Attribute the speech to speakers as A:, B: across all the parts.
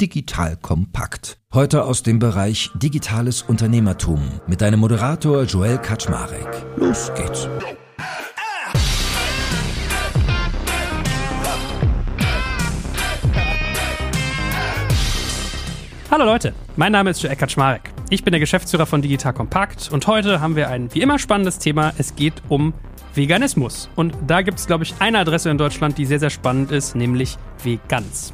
A: Digital Kompakt. Heute aus dem Bereich Digitales Unternehmertum mit deinem Moderator Joel Kaczmarek. Los geht's.
B: Hallo Leute, mein Name ist Joel Kaczmarek. Ich bin der Geschäftsführer von Digital Kompakt und heute haben wir ein wie immer spannendes Thema. Es geht um Veganismus. Und da gibt es, glaube ich, eine Adresse in Deutschland, die sehr, sehr spannend ist, nämlich Vegans.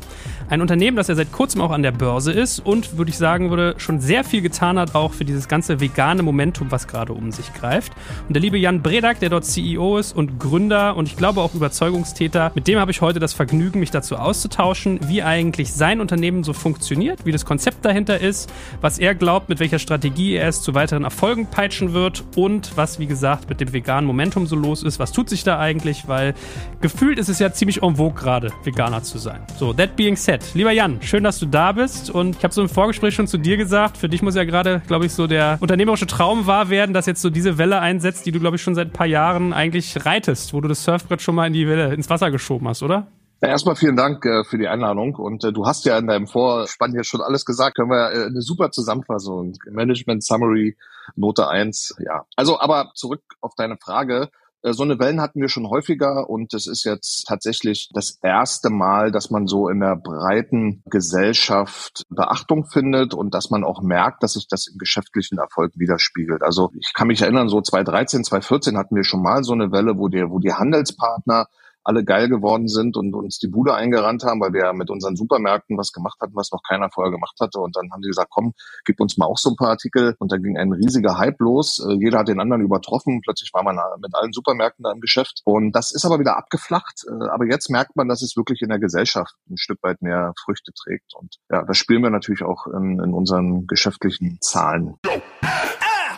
B: Ein Unternehmen, das ja seit kurzem auch an der Börse ist und, würde ich sagen, würde schon sehr viel getan hat, auch für dieses ganze vegane Momentum, was gerade um sich greift. Und der liebe Jan Bredak, der dort CEO ist und Gründer und ich glaube auch Überzeugungstäter, mit dem habe ich heute das Vergnügen, mich dazu auszutauschen, wie eigentlich sein Unternehmen so funktioniert, wie das Konzept dahinter ist, was er glaubt, mit welcher Strategie er es zu weiteren Erfolgen peitschen wird und was, wie gesagt, mit dem veganen Momentum so los ist. Was tut sich da eigentlich? Weil gefühlt ist es ja ziemlich en vogue gerade, Veganer zu sein. So, that being said, Lieber Jan, schön, dass du da bist. Und ich habe so im Vorgespräch schon zu dir gesagt, für dich muss ja gerade, glaube ich, so der unternehmerische Traum wahr werden, dass jetzt so diese Welle einsetzt, die du, glaube ich, schon seit ein paar Jahren eigentlich reitest, wo du das Surfbrett schon mal in die Welle, ins Wasser geschoben hast, oder?
C: Ja, erstmal vielen Dank äh, für die Einladung. Und äh, du hast ja in deinem Vorspann hier schon alles gesagt. Können wir äh, eine super Zusammenfassung. Management Summary, Note 1. Ja. Also, aber zurück auf deine Frage. Äh, so eine Wellen hatten wir schon häufiger und es ist jetzt tatsächlich das erste Mal, dass man so in der breiten Gesellschaft Beachtung findet und dass man auch merkt, dass sich das im geschäftlichen Erfolg widerspiegelt. Also ich kann mich erinnern, so 2013, 2014 hatten wir schon mal so eine Welle, wo die, wo die Handelspartner alle geil geworden sind und uns die Bude eingerannt haben, weil wir mit unseren Supermärkten was gemacht hatten, was noch keiner vorher gemacht hatte. Und dann haben sie gesagt, komm, gib uns mal auch so ein paar Artikel. Und da ging ein riesiger Hype los. Äh, jeder hat den anderen übertroffen. Plötzlich war man mit allen Supermärkten da im Geschäft. Und das ist aber wieder abgeflacht. Äh, aber jetzt merkt man, dass es wirklich in der Gesellschaft ein Stück weit mehr Früchte trägt. Und ja, das spielen wir natürlich auch in, in unseren geschäftlichen Zahlen.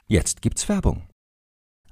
A: Jetzt gibt's Werbung.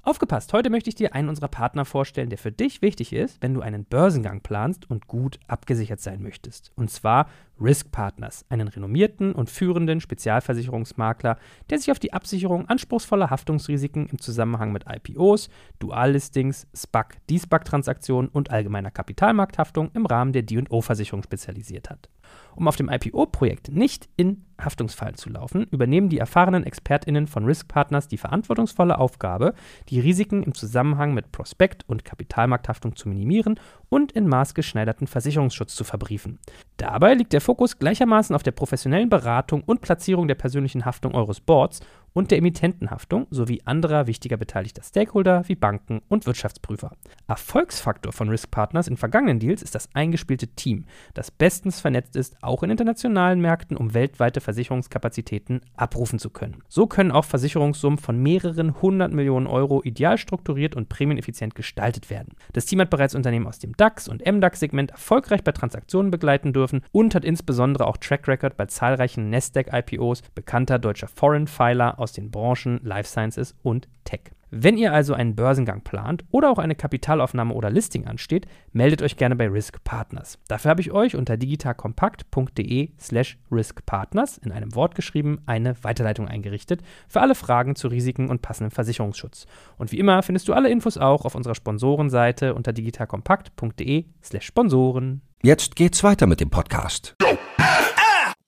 B: Aufgepasst, heute möchte ich dir einen unserer Partner vorstellen, der für dich wichtig ist, wenn du einen Börsengang planst und gut abgesichert sein möchtest. Und zwar Risk Partners, einen renommierten und führenden Spezialversicherungsmakler, der sich auf die Absicherung anspruchsvoller Haftungsrisiken im Zusammenhang mit IPOs, Duallistings, SPAC, D-SPAC-Transaktionen und allgemeiner Kapitalmarkthaftung im Rahmen der D&O-Versicherung spezialisiert hat. Um auf dem IPO-Projekt nicht in Haftungsfall zu laufen, übernehmen die erfahrenen ExpertInnen von Risk Partners die verantwortungsvolle Aufgabe, die Risiken im Zusammenhang mit Prospekt- und Kapitalmarkthaftung zu minimieren und in maßgeschneiderten Versicherungsschutz zu verbriefen. Dabei liegt der Fokus gleichermaßen auf der professionellen Beratung und Platzierung der persönlichen Haftung eures Boards und der Emittentenhaftung sowie anderer wichtiger beteiligter Stakeholder wie Banken und Wirtschaftsprüfer. Erfolgsfaktor von Risk Partners in vergangenen Deals ist das eingespielte Team, das bestens vernetzt ist, auch in internationalen Märkten, um weltweite Versicherungskapazitäten abrufen zu können. So können auch Versicherungssummen von mehreren hundert Millionen Euro ideal strukturiert und prämieneffizient gestaltet werden. Das Team hat bereits Unternehmen aus dem DAX und MDAX-Segment erfolgreich bei Transaktionen begleiten dürfen und hat insbesondere auch Track Record bei zahlreichen Nasdaq-IPOs bekannter deutscher Foreign Filer aus den Branchen Life Sciences und Tech. Wenn ihr also einen Börsengang plant oder auch eine Kapitalaufnahme oder Listing ansteht, meldet euch gerne bei Risk Partners. Dafür habe ich euch unter digitalkompakt.de slash riskpartners in einem Wort geschrieben eine Weiterleitung eingerichtet für alle Fragen zu Risiken und passendem Versicherungsschutz. Und wie immer findest du alle Infos auch auf unserer Sponsorenseite unter digitalkompakt.de slash Sponsoren.
A: Jetzt geht's weiter mit dem Podcast. Go.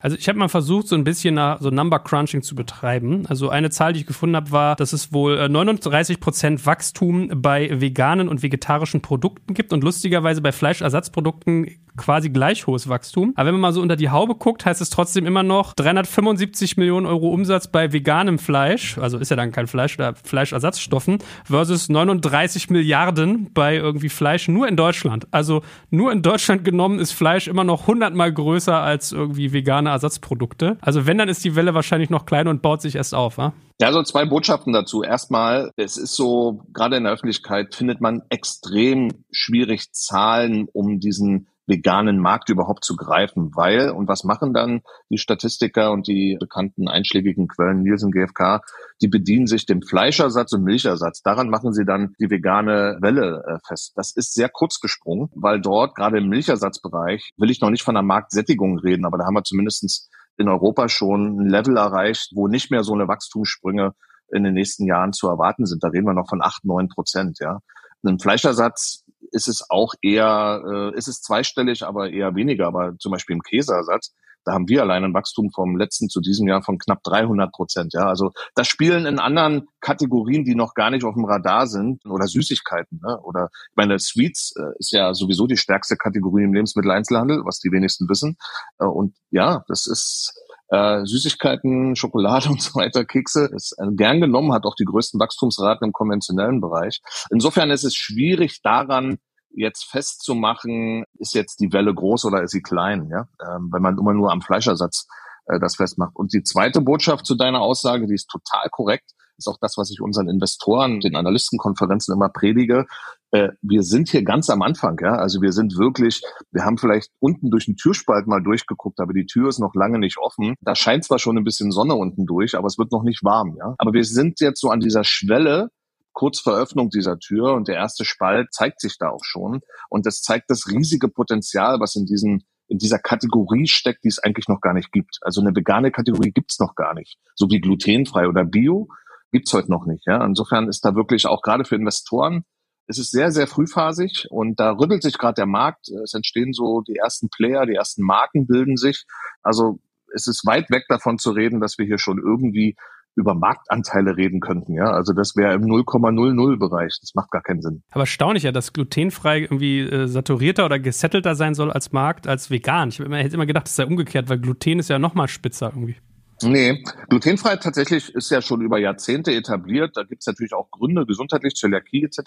B: Also ich habe mal versucht, so ein bisschen nach so Number Crunching zu betreiben. Also eine Zahl, die ich gefunden habe, war, dass es wohl 39% äh, Wachstum bei veganen und vegetarischen Produkten gibt und lustigerweise bei Fleischersatzprodukten quasi gleich hohes Wachstum. Aber wenn man mal so unter die Haube guckt, heißt es trotzdem immer noch 375 Millionen Euro Umsatz bei veganem Fleisch, also ist ja dann kein Fleisch oder Fleischersatzstoffen, versus 39 Milliarden bei irgendwie Fleisch nur in Deutschland. Also nur in Deutschland genommen ist Fleisch immer noch hundertmal größer als irgendwie vegane Ersatzprodukte. Also wenn, dann ist die Welle wahrscheinlich noch klein und baut sich erst auf, wa?
C: Ja, so zwei Botschaften dazu. Erstmal, es ist so, gerade in der Öffentlichkeit findet man extrem schwierig Zahlen, um diesen veganen Markt überhaupt zu greifen, weil, und was machen dann die Statistiker und die bekannten einschlägigen Quellen, Nielsen, GfK, die bedienen sich dem Fleischersatz und Milchersatz. Daran machen sie dann die vegane Welle äh, fest. Das ist sehr kurz gesprungen, weil dort, gerade im Milchersatzbereich, will ich noch nicht von der Marktsättigung reden, aber da haben wir zumindestens in Europa schon ein Level erreicht, wo nicht mehr so eine Wachstumssprünge in den nächsten Jahren zu erwarten sind. Da reden wir noch von acht, neun Prozent, ja. Ein Fleischersatz ist es auch eher, äh, ist es zweistellig, aber eher weniger. Aber zum Beispiel im Käseersatz Da haben wir allein ein Wachstum vom letzten zu diesem Jahr von knapp 300 Prozent. Ja, also das spielen in anderen Kategorien, die noch gar nicht auf dem Radar sind oder Süßigkeiten. Ne? Oder ich meine, Sweets äh, ist ja sowieso die stärkste Kategorie im Lebensmitteleinzelhandel, was die wenigsten wissen. Äh, und ja, das ist äh, Süßigkeiten, Schokolade und so weiter, Kekse, ist äh, gern genommen, hat auch die größten Wachstumsraten im konventionellen Bereich. Insofern ist es schwierig daran, jetzt festzumachen, ist jetzt die Welle groß oder ist sie klein, ja, ähm, wenn man immer nur am Fleischersatz äh, das festmacht. Und die zweite Botschaft zu deiner Aussage, die ist total korrekt, ist auch das, was ich unseren Investoren, den Analystenkonferenzen immer predige. Äh, wir sind hier ganz am Anfang, ja. Also wir sind wirklich, wir haben vielleicht unten durch den Türspalt mal durchgeguckt, aber die Tür ist noch lange nicht offen. Da scheint zwar schon ein bisschen Sonne unten durch, aber es wird noch nicht warm, ja. Aber wir sind jetzt so an dieser Schwelle, kurz vor Öffnung dieser Tür und der erste Spalt zeigt sich da auch schon. Und das zeigt das riesige Potenzial, was in diesen in dieser Kategorie steckt, die es eigentlich noch gar nicht gibt. Also eine vegane Kategorie gibt's noch gar nicht. So wie glutenfrei oder bio gibt's heute noch nicht. Ja? Insofern ist da wirklich auch gerade für Investoren, es ist sehr, sehr frühphasig und da rüttelt sich gerade der Markt. Es entstehen so die ersten Player, die ersten Marken bilden sich. Also es ist weit weg davon zu reden, dass wir hier schon irgendwie über Marktanteile reden könnten. Ja, also das wäre im 0,00 Bereich. Das macht gar keinen Sinn.
B: Aber erstaunlich ja, dass glutenfrei irgendwie äh, saturierter oder gesettelter sein soll als Markt als vegan. Ich hätte immer gedacht, es sei umgekehrt, weil Gluten ist ja noch mal spitzer irgendwie.
C: Nee, glutenfrei tatsächlich ist ja schon über Jahrzehnte etabliert. Da gibt es natürlich auch Gründe, gesundheitlich, Zöliakie etc.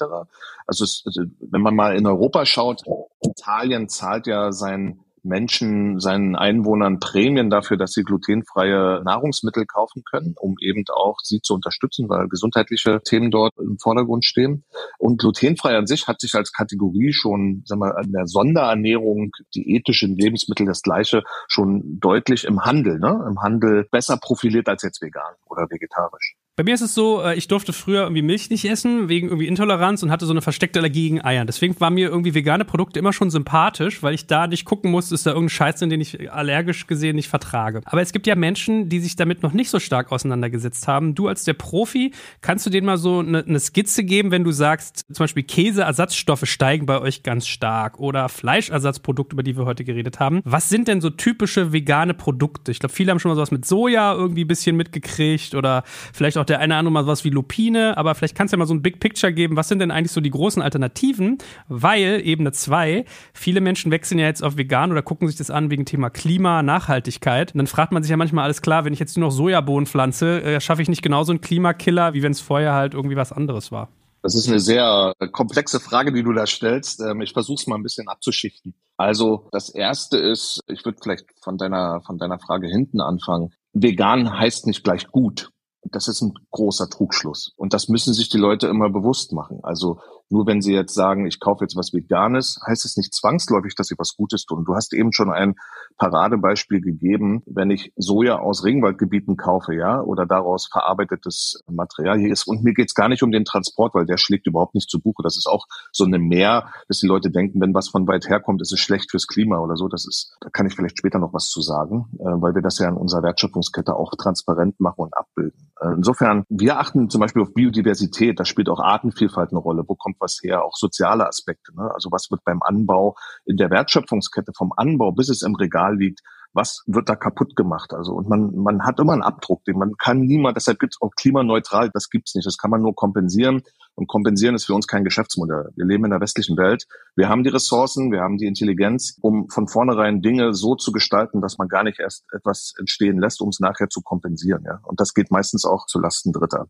C: Also, es, also wenn man mal in Europa schaut, Italien zahlt ja sein Menschen, seinen Einwohnern Prämien dafür, dass sie glutenfreie Nahrungsmittel kaufen können, um eben auch sie zu unterstützen, weil gesundheitliche Themen dort im Vordergrund stehen. Und glutenfrei an sich hat sich als Kategorie schon, sagen wir, an der Sonderernährung, diätischen Lebensmittel das Gleiche schon deutlich im Handel, ne? im Handel besser profiliert als jetzt vegan oder vegetarisch.
B: Bei mir ist es so, äh, ich durfte früher irgendwie Milch nicht essen, wegen irgendwie Intoleranz und hatte so eine versteckte Allergie gegen Eiern. Deswegen waren mir irgendwie vegane Produkte immer schon sympathisch, weil ich da nicht gucken musste, ist da irgendein Scheiß drin, den ich allergisch gesehen nicht vertrage. Aber es gibt ja Menschen, die sich damit noch nicht so stark auseinandergesetzt haben. Du als der Profi, kannst du denen mal so eine, eine Skizze geben, wenn du sagst, zum Beispiel Käseersatzstoffe steigen bei euch ganz stark oder Fleischersatzprodukte, über die wir heute geredet haben. Was sind denn so typische vegane Produkte? Ich glaube, viele haben schon mal sowas mit Soja irgendwie ein bisschen mitgekriegt oder vielleicht auch der eine andere mal was wie Lupine, aber vielleicht kannst du ja mal so ein Big Picture geben, was sind denn eigentlich so die großen Alternativen? Weil, Ebene 2, viele Menschen wechseln ja jetzt auf vegan oder gucken sich das an wegen Thema Klima, Nachhaltigkeit. Und dann fragt man sich ja manchmal, alles klar, wenn ich jetzt nur noch Sojabohnen pflanze, äh, schaffe ich nicht genauso einen Klimakiller, wie wenn es vorher halt irgendwie was anderes war?
C: Das ist eine sehr komplexe Frage, die du da stellst. Ähm, ich versuche es mal ein bisschen abzuschichten. Also das erste ist, ich würde vielleicht von deiner, von deiner Frage hinten anfangen. Vegan heißt nicht gleich gut das ist ein großer Trugschluss. Und das müssen sich die Leute immer bewusst machen. Also nur wenn sie jetzt sagen, ich kaufe jetzt was Veganes, heißt es nicht zwangsläufig, dass sie was Gutes tun. Du hast eben schon ein Paradebeispiel gegeben, wenn ich Soja aus Regenwaldgebieten kaufe, ja, oder daraus verarbeitetes Material hier ist. Und mir geht's gar nicht um den Transport, weil der schlägt überhaupt nicht zu Buche. Das ist auch so eine Mehr, dass die Leute denken, wenn was von weit herkommt, ist es schlecht fürs Klima oder so. Das ist, da kann ich vielleicht später noch was zu sagen, äh, weil wir das ja in unserer Wertschöpfungskette auch transparent machen und abbilden. Äh, insofern, wir achten zum Beispiel auf Biodiversität. Da spielt auch Artenvielfalt eine Rolle. Wo kommt was her? Auch soziale Aspekte. Ne? Also was wird beim Anbau in der Wertschöpfungskette vom Anbau bis es im Regal liegt, was wird da kaputt gemacht? Also und man man hat immer einen Abdruck, den man kann niemand. Deshalb gibt es auch klimaneutral. Das gibt's nicht. Das kann man nur kompensieren. Und kompensieren ist für uns kein Geschäftsmodell. Wir leben in der westlichen Welt. Wir haben die Ressourcen, wir haben die Intelligenz, um von vornherein Dinge so zu gestalten, dass man gar nicht erst etwas entstehen lässt, um es nachher zu kompensieren. Ja? Und das geht meistens auch zu Lasten Dritter.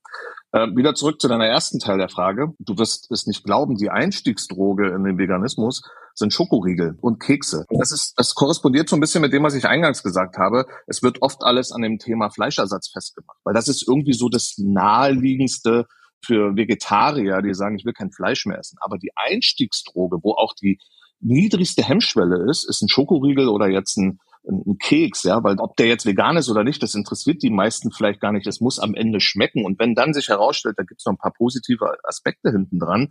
C: Äh, wieder zurück zu deiner ersten Teil der Frage. Du wirst es nicht glauben, die Einstiegsdroge in den Veganismus sind Schokoriegel und Kekse. Das ist, das korrespondiert so ein bisschen mit dem, was ich eingangs gesagt habe. Es wird oft alles an dem Thema Fleischersatz festgemacht, weil das ist irgendwie so das naheliegendste, für Vegetarier, die sagen, ich will kein Fleisch mehr essen. Aber die Einstiegsdroge, wo auch die niedrigste Hemmschwelle ist, ist ein Schokoriegel oder jetzt ein, ein Keks, ja, weil ob der jetzt vegan ist oder nicht, das interessiert die meisten vielleicht gar nicht. Es muss am Ende schmecken. Und wenn dann sich herausstellt, da gibt es noch ein paar positive Aspekte hinten dran,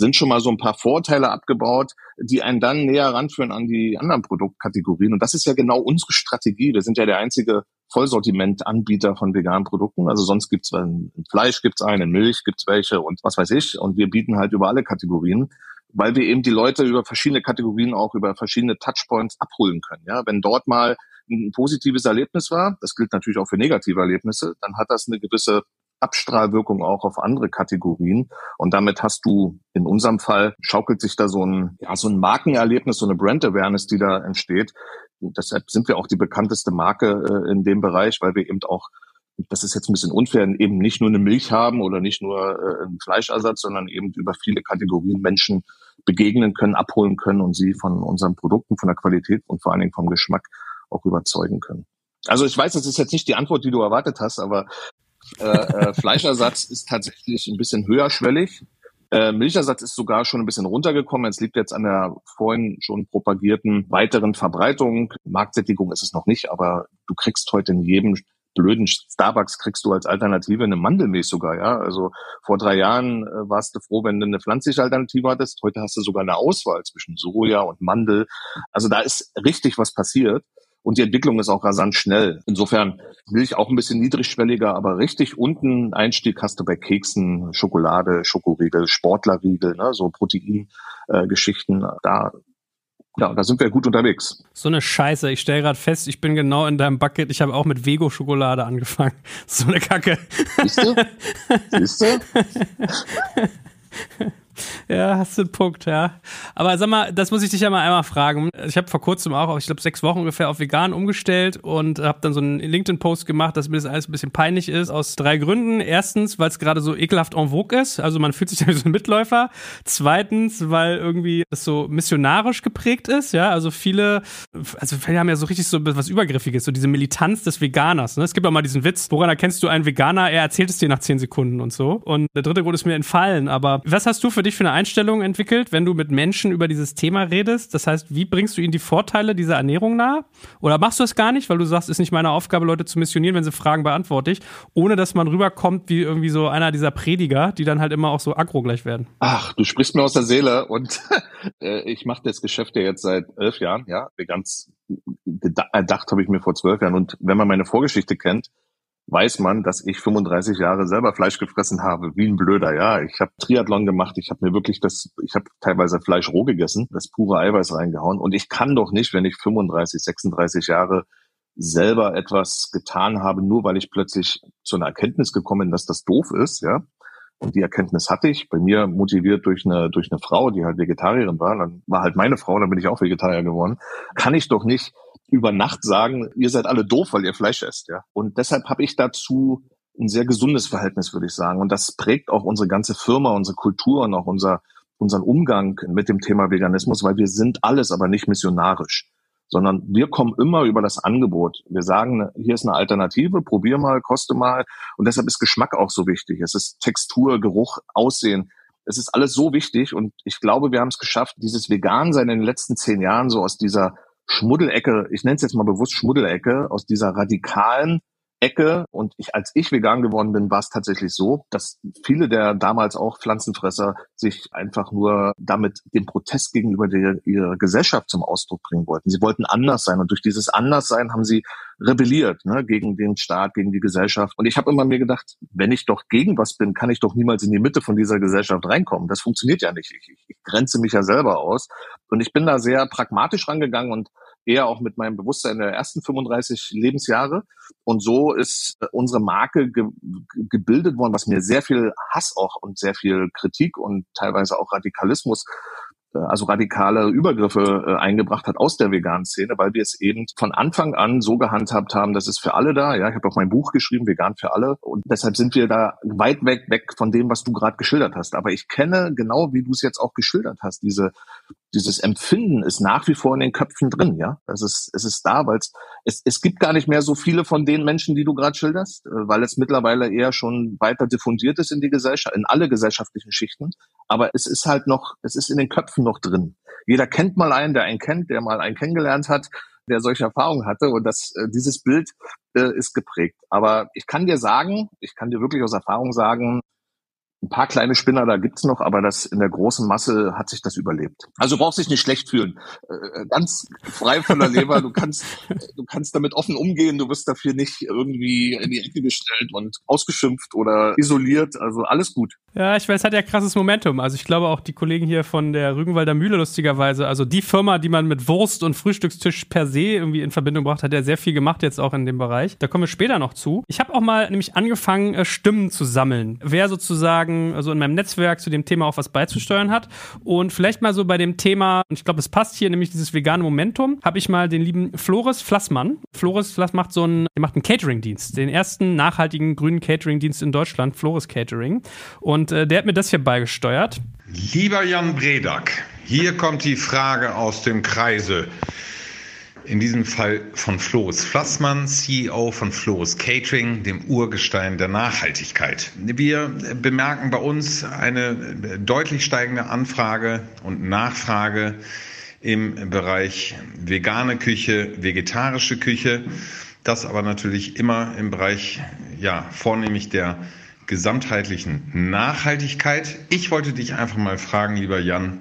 C: sind schon mal so ein paar Vorteile abgebaut, die einen dann näher ranführen an die anderen Produktkategorien. Und das ist ja genau unsere Strategie. Wir sind ja der einzige Vollsortiment-Anbieter von veganen Produkten. Also sonst gibt's in Fleisch gibt's einen, in Milch gibt's welche und was weiß ich. Und wir bieten halt über alle Kategorien. weil wir eben die Leute über verschiedene Kategorien auch über verschiedene Touchpoints abholen können. Ja, wenn dort mal ein positives Erlebnis war, das gilt natürlich auch für negative Erlebnisse, dann hat das eine gewisse Abstrahlwirkung auch auf andere Kategorien. Und damit hast du in unserem Fall schaukelt sich da so ein, ja, so ein Markenerlebnis, so eine Brand Awareness, die da entsteht. Und deshalb sind wir auch die bekannteste Marke äh, in dem Bereich, weil wir eben auch das ist jetzt ein bisschen unfair, eben nicht nur eine Milch haben oder nicht nur äh, einen Fleischersatz, sondern eben über viele Kategorien Menschen begegnen können, abholen können und sie von unseren Produkten, von der Qualität und vor allen Dingen vom Geschmack auch überzeugen können. Also ich weiß, das ist jetzt nicht die Antwort, die du erwartet hast, aber äh, äh, Fleischersatz ist tatsächlich ein bisschen höherschwellig. Äh, Milchersatz ist sogar schon ein bisschen runtergekommen. Es liegt jetzt an der vorhin schon propagierten weiteren Verbreitung. Marktsättigung ist es noch nicht, aber du kriegst heute in jedem blöden Starbucks kriegst du als Alternative eine Mandelmilch sogar, ja. Also vor drei Jahren äh, warst du froh, wenn du eine pflanzliche Alternative hattest. Heute hast du sogar eine Auswahl zwischen Soja und Mandel. Also da ist richtig was passiert. Und die Entwicklung ist auch rasant schnell. Insofern will ich auch ein bisschen niedrigschwelliger, aber richtig unten Einstieg hast du bei Keksen, Schokolade, Schokoriegel, Sportlerriegel, ne, so Proteingeschichten. Äh, da ja, da sind wir gut unterwegs.
B: So eine Scheiße. Ich stelle gerade fest, ich bin genau in deinem Bucket. Ich habe auch mit Vego-Schokolade angefangen. So eine Kacke. Siehst du? Siehst du? Ja, hast du einen Punkt, ja. Aber sag mal, das muss ich dich ja mal einmal fragen. Ich habe vor kurzem auch, ich glaube, sechs Wochen ungefähr auf vegan umgestellt und habe dann so einen LinkedIn-Post gemacht, dass mir das alles ein bisschen peinlich ist, aus drei Gründen. Erstens, weil es gerade so ekelhaft en vogue ist, also man fühlt sich wie so ein Mitläufer. Zweitens, weil irgendwie es so missionarisch geprägt ist, ja. Also viele, also wir haben ja so richtig so was Übergriffiges, so diese Militanz des Veganers. Ne? Es gibt auch mal diesen Witz, woran erkennst du einen Veganer? Er erzählt es dir nach zehn Sekunden und so. Und der dritte Grund ist mir entfallen. Aber was hast du für dich für eine Einstellung entwickelt, wenn du mit Menschen über dieses Thema redest? Das heißt, wie bringst du ihnen die Vorteile dieser Ernährung nahe? Oder machst du es gar nicht, weil du sagst, es ist nicht meine Aufgabe, Leute zu missionieren, wenn sie fragen, beantworte ich, ohne dass man rüberkommt wie irgendwie so einer dieser Prediger, die dann halt immer auch so aggro gleich werden?
C: Ach, du sprichst mir aus der Seele und äh, ich mache das Geschäft ja jetzt seit elf Jahren, ja, ganz gedacht habe ich mir vor zwölf Jahren und wenn man meine Vorgeschichte kennt, weiß man, dass ich 35 Jahre selber Fleisch gefressen habe, wie ein Blöder. Ja, ich habe Triathlon gemacht, ich habe mir wirklich das, ich habe teilweise Fleisch roh gegessen, das pure Eiweiß reingehauen. Und ich kann doch nicht, wenn ich 35, 36 Jahre selber etwas getan habe, nur weil ich plötzlich zu einer Erkenntnis gekommen bin, dass das doof ist, ja. Und die Erkenntnis hatte ich bei mir motiviert durch eine, durch eine Frau, die halt Vegetarierin war. Dann war halt meine Frau, dann bin ich auch Vegetarier geworden. Kann ich doch nicht über Nacht sagen, ihr seid alle doof, weil ihr Fleisch esst. Ja? Und deshalb habe ich dazu ein sehr gesundes Verhältnis, würde ich sagen. Und das prägt auch unsere ganze Firma, unsere Kultur und auch unser, unseren Umgang mit dem Thema Veganismus, weil wir sind alles, aber nicht missionarisch, sondern wir kommen immer über das Angebot. Wir sagen, hier ist eine Alternative, probier mal, koste mal. Und deshalb ist Geschmack auch so wichtig. Es ist Textur, Geruch, Aussehen. Es ist alles so wichtig. Und ich glaube, wir haben es geschafft, dieses Vegan-Sein in den letzten zehn Jahren so aus dieser Schmuddelecke, ich nenne es jetzt mal bewusst Schmuddelecke, aus dieser radikalen Ecke. Und ich, als ich vegan geworden bin, war es tatsächlich so, dass viele der damals auch Pflanzenfresser sich einfach nur damit den Protest gegenüber der, ihrer Gesellschaft zum Ausdruck bringen wollten. Sie wollten anders sein. Und durch dieses Anderssein haben sie rebelliert ne, gegen den Staat, gegen die Gesellschaft. Und ich habe immer mir gedacht, wenn ich doch gegen was bin, kann ich doch niemals in die Mitte von dieser Gesellschaft reinkommen. Das funktioniert ja nicht. Ich, ich, ich grenze mich ja selber aus. Und ich bin da sehr pragmatisch rangegangen und eher auch mit meinem Bewusstsein der ersten 35 Lebensjahre. Und so ist äh, unsere Marke ge gebildet worden, was mir sehr viel Hass auch und sehr viel Kritik und teilweise auch Radikalismus also radikale Übergriffe äh, eingebracht hat aus der veganen Szene, weil wir es eben von Anfang an so gehandhabt haben, dass es für alle da. Ja, ich habe auch mein Buch geschrieben, Vegan für alle, und deshalb sind wir da weit weg weg von dem, was du gerade geschildert hast. Aber ich kenne genau, wie du es jetzt auch geschildert hast, diese dieses Empfinden ist nach wie vor in den Köpfen drin, ja. Es ist, es ist da, weil es, es gibt gar nicht mehr so viele von den Menschen, die du gerade schilderst, äh, weil es mittlerweile eher schon weiter diffundiert ist in die Gesellschaft, in alle gesellschaftlichen Schichten. Aber es ist halt noch, es ist in den Köpfen noch drin. Jeder kennt mal einen, der einen kennt, der mal einen kennengelernt hat, der solche Erfahrungen hatte. Und das, äh, dieses Bild äh, ist geprägt. Aber ich kann dir sagen, ich kann dir wirklich aus Erfahrung sagen, Ein paar kleine Spinner da gibt's noch, aber das in der großen Masse hat sich das überlebt. Also brauchst dich nicht schlecht fühlen. Äh, ganz frei von der Leber. Du kannst, du kannst damit offen umgehen. Du wirst dafür nicht irgendwie in die Ecke gestellt und ausgeschimpft oder isoliert. Also alles gut.
B: Ja, ich weiß, es hat ja krasses Momentum. Also ich glaube auch die Kollegen hier von der Rügenwalder Mühle lustigerweise, also die Firma, die man mit Wurst und Frühstückstisch per se irgendwie in Verbindung bracht, hat ja sehr viel gemacht jetzt auch in dem Bereich. Da kommen wir später noch zu. Ich habe auch mal nämlich angefangen, äh, Stimmen zu sammeln. Wer sozusagen also in meinem Netzwerk zu dem Thema auch was beizusteuern hat. Und vielleicht mal so bei dem Thema, und ich glaube, es passt hier, nämlich dieses vegane Momentum, habe ich mal den lieben Floris Flassmann. Floris Flass macht so einen, macht einen Catering-Dienst, den ersten nachhaltigen grünen Catering-Dienst in Deutschland, Floris Catering. Und äh, der hat mir das hier beigesteuert.
D: Lieber Jan Bredak, hier kommt die Frage aus dem Kreise in diesem Fall von Floris Flassmann, CEO von Floris Catering, dem Urgestein der Nachhaltigkeit. Wir bemerken bei uns eine deutlich steigende Anfrage und Nachfrage im Bereich vegane Küche, vegetarische Küche. Das aber natürlich immer im Bereich, ja, vornehmlich der gesamtheitlichen Nachhaltigkeit. Ich wollte dich einfach mal fragen, lieber Jan,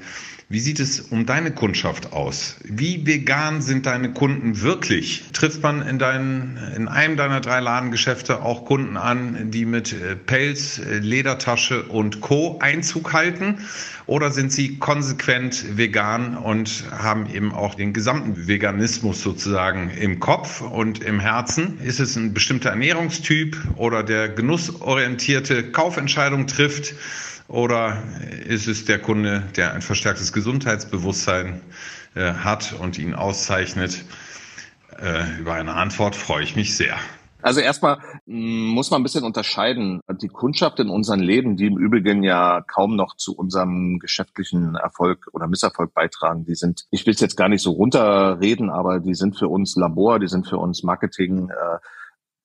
D: wie sieht es um deine Kundschaft aus? Wie vegan sind deine Kunden wirklich? Trifft man in, deinen, in einem deiner drei Ladengeschäfte auch Kunden an, die mit äh, Pelz, äh, Ledertasche und Co. Einzug halten? Oder sind sie konsequent vegan und haben eben auch den gesamten Veganismus sozusagen im Kopf und im Herzen? Ist es ein bestimmter Ernährungstyp oder der genussorientierte Kaufentscheidung trifft? Oder ist es der Kunde, der ein verstärktes Gesundheitsbewusstsein äh, hat und ihn auszeichnet? Äh, über eine Antwort freue ich mich sehr.
C: Also erstmal mm, muss man ein bisschen unterscheiden. Die Kundschaft in unseren Läden, die im Übrigen ja kaum noch zu unserem geschäftlichen Erfolg oder Misserfolg beitragen, die sind, ich will es jetzt gar nicht so runterreden, aber die sind für uns Labor, die sind für uns Marketing, äh,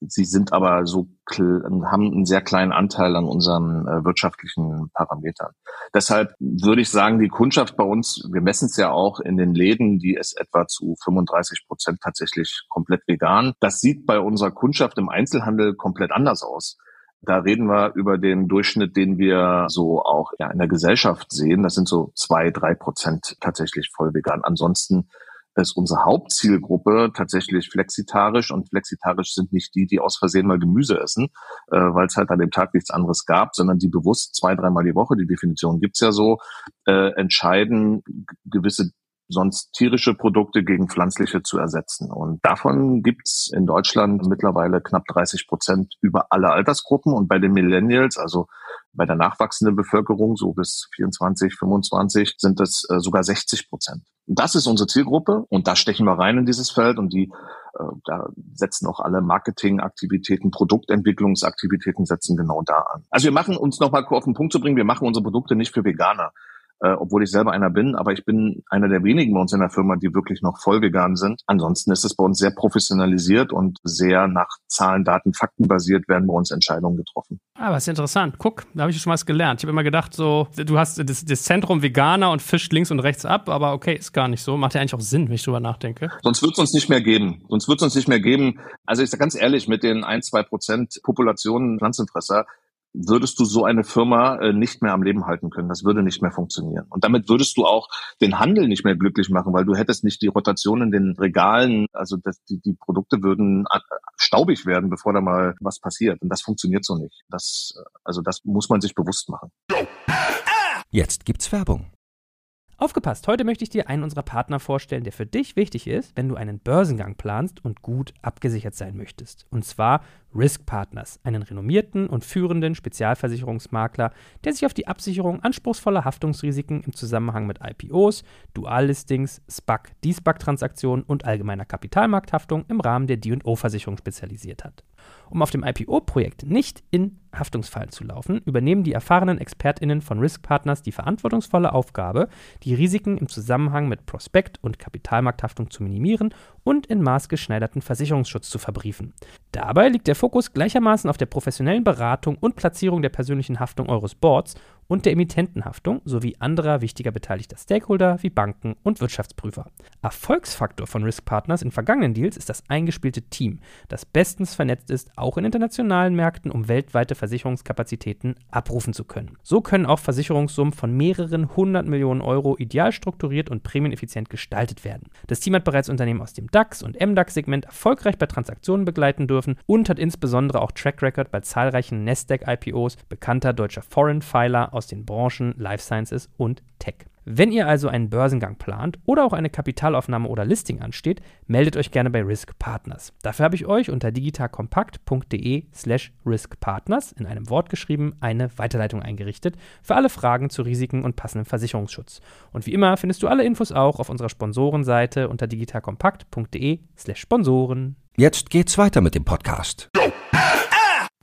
C: Sie sind aber so haben einen sehr kleinen Anteil an unseren äh, wirtschaftlichen Parametern. Deshalb würde ich sagen, die Kundschaft bei uns, wir messen es ja auch in den Läden, die ist etwa zu 35 Prozent tatsächlich komplett vegan. Das sieht bei unserer Kundschaft im Einzelhandel komplett anders aus. Da reden wir über den Durchschnitt, den wir so auch ja, in der Gesellschaft sehen. Das sind so zwei, drei Prozent tatsächlich voll vegan. Ansonsten ist unsere Hauptzielgruppe tatsächlich flexitarisch und flexitarisch sind nicht die, die aus Versehen mal Gemüse essen, äh, weil es halt an dem Tag nichts anderes gab, sondern die bewusst zwei, dreimal die Woche, die Definition gibt's ja so, äh, entscheiden, gewisse sonst tierische Produkte gegen pflanzliche zu ersetzen. Und davon gibt's in Deutschland mittlerweile knapp 30 Prozent über alle Altersgruppen. Und bei den Millennials, also bei der nachwachsenden Bevölkerung, so bis 24, 25, sind es äh, sogar 60 Prozent. Das ist unsere Zielgruppe und da stechen wir rein in dieses Feld und die, äh, da setzen auch alle Marketingaktivitäten, Produktentwicklungsaktivitäten setzen genau da an. Also wir machen uns nochmal auf den Punkt zu bringen, wir machen unsere Produkte nicht für Veganer äh, obwohl ich selber einer bin, aber ich bin einer der wenigen bei uns in der Firma, die wirklich noch voll vegan sind. Ansonsten ist es bei uns sehr professionalisiert und sehr nach Zahlen, Daten, Fakten basiert werden bei uns Entscheidungen getroffen.
B: Ah, was interessant. Guck, da habe ich schon was gelernt. Ich habe immer gedacht, so, du hast das, das, Zentrum Veganer und fischt links und rechts ab, aber okay, ist gar nicht so. Macht ja eigentlich auch Sinn, wenn ich drüber nachdenke.
C: Sonst wird es uns nicht mehr geben. Sonst wird es uns nicht mehr geben. Also ich sage ganz ehrlich, mit den ein, zwei Prozent Populationen Pflanzenfresser würdest du so eine Firma äh, nicht mehr am Leben halten können. Das würde nicht mehr funktionieren. Und damit würdest du auch den Handel nicht mehr glücklich machen, weil du hättest nicht die Rotation in den Regalen, also das, die, die Produkte würden äh, staubig werden, bevor da mal was passiert. Und das funktioniert so nicht. Das, äh, also das muss man sich bewusst machen.
A: Jetzt gibt's Werbung.
B: Aufgepasst, heute möchte ich dir einen unserer Partner vorstellen, der für dich wichtig ist, wenn du einen Börsengang planst und gut abgesichert sein möchtest. Und zwar Risk Partners, einen renommierten und führenden Spezialversicherungsmakler, der sich auf die Absicherung anspruchsvoller Haftungsrisiken im Zusammenhang mit IPOs, Duallistings, SPAC, D-SPAC-Transaktionen und allgemeiner Kapitalmarkthaftung im Rahmen der D&O-Versicherung spezialisiert hat. Um auf dem IPO-Projekt nicht in Haftungsfallen zu laufen, übernehmen die erfahrenen ExpertInnen von Risk Partners die verantwortungsvolle Aufgabe, die Risiken im Zusammenhang mit Prospekt- und Kapitalmarkthaftung zu minimieren und in maßgeschneiderten Versicherungsschutz zu verbriefen. Dabei liegt der Fokus gleichermaßen auf der professionellen Beratung und Platzierung der persönlichen Haftung eures Boards und der Emittentenhaftung sowie anderer wichtiger beteiligter Stakeholder wie Banken und Wirtschaftsprüfer. Erfolgsfaktor von Risk Partners in vergangenen Deals ist das eingespielte Team, das bestens vernetzt ist, auch in internationalen Märkten, um weltweite Versicherungskapazitäten abrufen zu können. So können auch Versicherungssummen von mehreren hundert Millionen Euro ideal strukturiert und prämieneffizient gestaltet werden. Das Team hat bereits Unternehmen aus dem DAX und MDAX-Segment erfolgreich bei Transaktionen begleiten dürfen und hat insbesondere auch Track Record bei zahlreichen Nasdaq-IPOs bekannter deutscher Foreign Filer aus den Branchen Life Sciences und Tech. Wenn ihr also einen Börsengang plant oder auch eine Kapitalaufnahme oder Listing ansteht, meldet euch gerne bei Risk Partners. Dafür habe ich euch unter digitalkompakt.de slash riskpartners in einem Wort geschrieben eine Weiterleitung eingerichtet für alle Fragen zu Risiken und passendem Versicherungsschutz. Und wie immer findest du alle Infos auch auf unserer Sponsorenseite unter digitalkompakt.de slash Sponsoren.
A: Jetzt geht's weiter mit dem Podcast.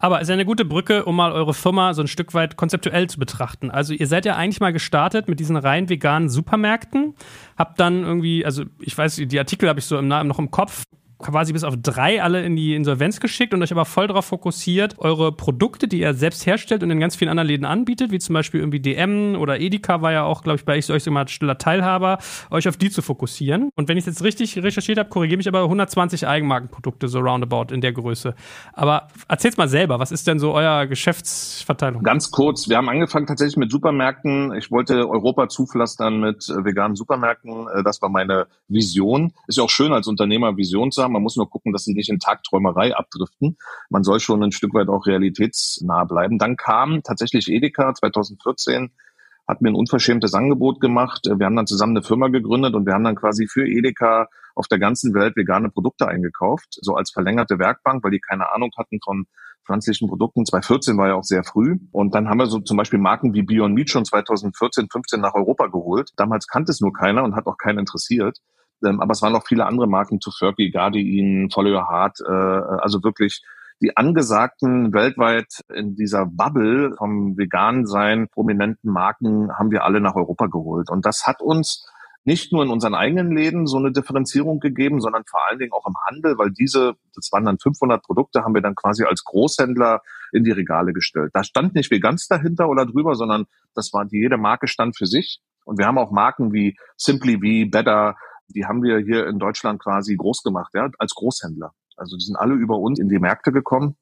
B: Aber es ist eine gute Brücke, um mal eure Firma so ein Stück weit konzeptuell zu betrachten. Also ihr seid ja eigentlich mal gestartet mit diesen rein veganen Supermärkten, habt dann irgendwie, also ich weiß, die Artikel habe ich so im, noch im Kopf, quasi bis auf drei alle in die Insolvenz geschickt und euch aber voll darauf fokussiert, eure Produkte, die ihr selbst herstellt und in ganz vielen anderen Läden anbietet, wie zum Beispiel irgendwie DM oder Edeka war ja auch, glaube ich, bei ich euch immer stiller Teilhaber, euch auf die zu fokussieren. Und wenn ich jetzt richtig recherchiert habe, korrigiere mich aber 120 Eigenmarkenprodukte so roundabout in der Größe. Aber erzählt's mal selber, was ist denn so euer Geschäftsverteilung?
C: Ganz kurz, wir haben angefangen tatsächlich mit Supermärkten. Ich wollte Europa zupflastern mit äh, veganen Supermärkten. Äh, das war meine Vision. Ist ja auch schön als Unternehmer Vision zu haben. Man muss nur gucken, dass sie nicht in Tagträumerei abdriften. Man soll schon ein Stück weit auch realitätsnah bleiben. Dann kam tatsächlich Edeka 2014 hat mir ein unverschämtes Angebot gemacht. Wir haben dann zusammen eine Firma gegründet und wir haben dann quasi für Edeka auf der ganzen Welt vegane Produkte eingekauft, so als verlängerte Werkbank, weil die keine Ahnung hatten von pflanzlichen Produkten. 2014 war ja auch sehr früh. Und dann haben wir so zum Beispiel Marken wie Beyond Meat schon 2014, 15 nach Europa geholt. Damals kannte es nur keiner und hat auch keinen interessiert. Ähm, aber es waren noch viele andere Marken, Tofurky, Guardian, Follow Your Heart, äh, also wirklich die angesagten weltweit in dieser Bubble vom veganen sein prominenten Marken haben wir alle nach Europa geholt. Und das hat uns nicht nur in unseren eigenen Läden so eine Differenzierung gegeben, sondern vor allen Dingen auch im Handel, weil diese, das waren dann 500 Produkte, haben wir dann quasi als Großhändler in die Regale gestellt. Da stand nicht Veganz dahinter oder drüber, sondern das war, jede Marke stand für sich. Und wir haben auch Marken wie Simply V, Better, die haben wir hier in Deutschland quasi groß gemacht, ja, als Großhändler. Also die sind alle über uns in die Märkte gekommen.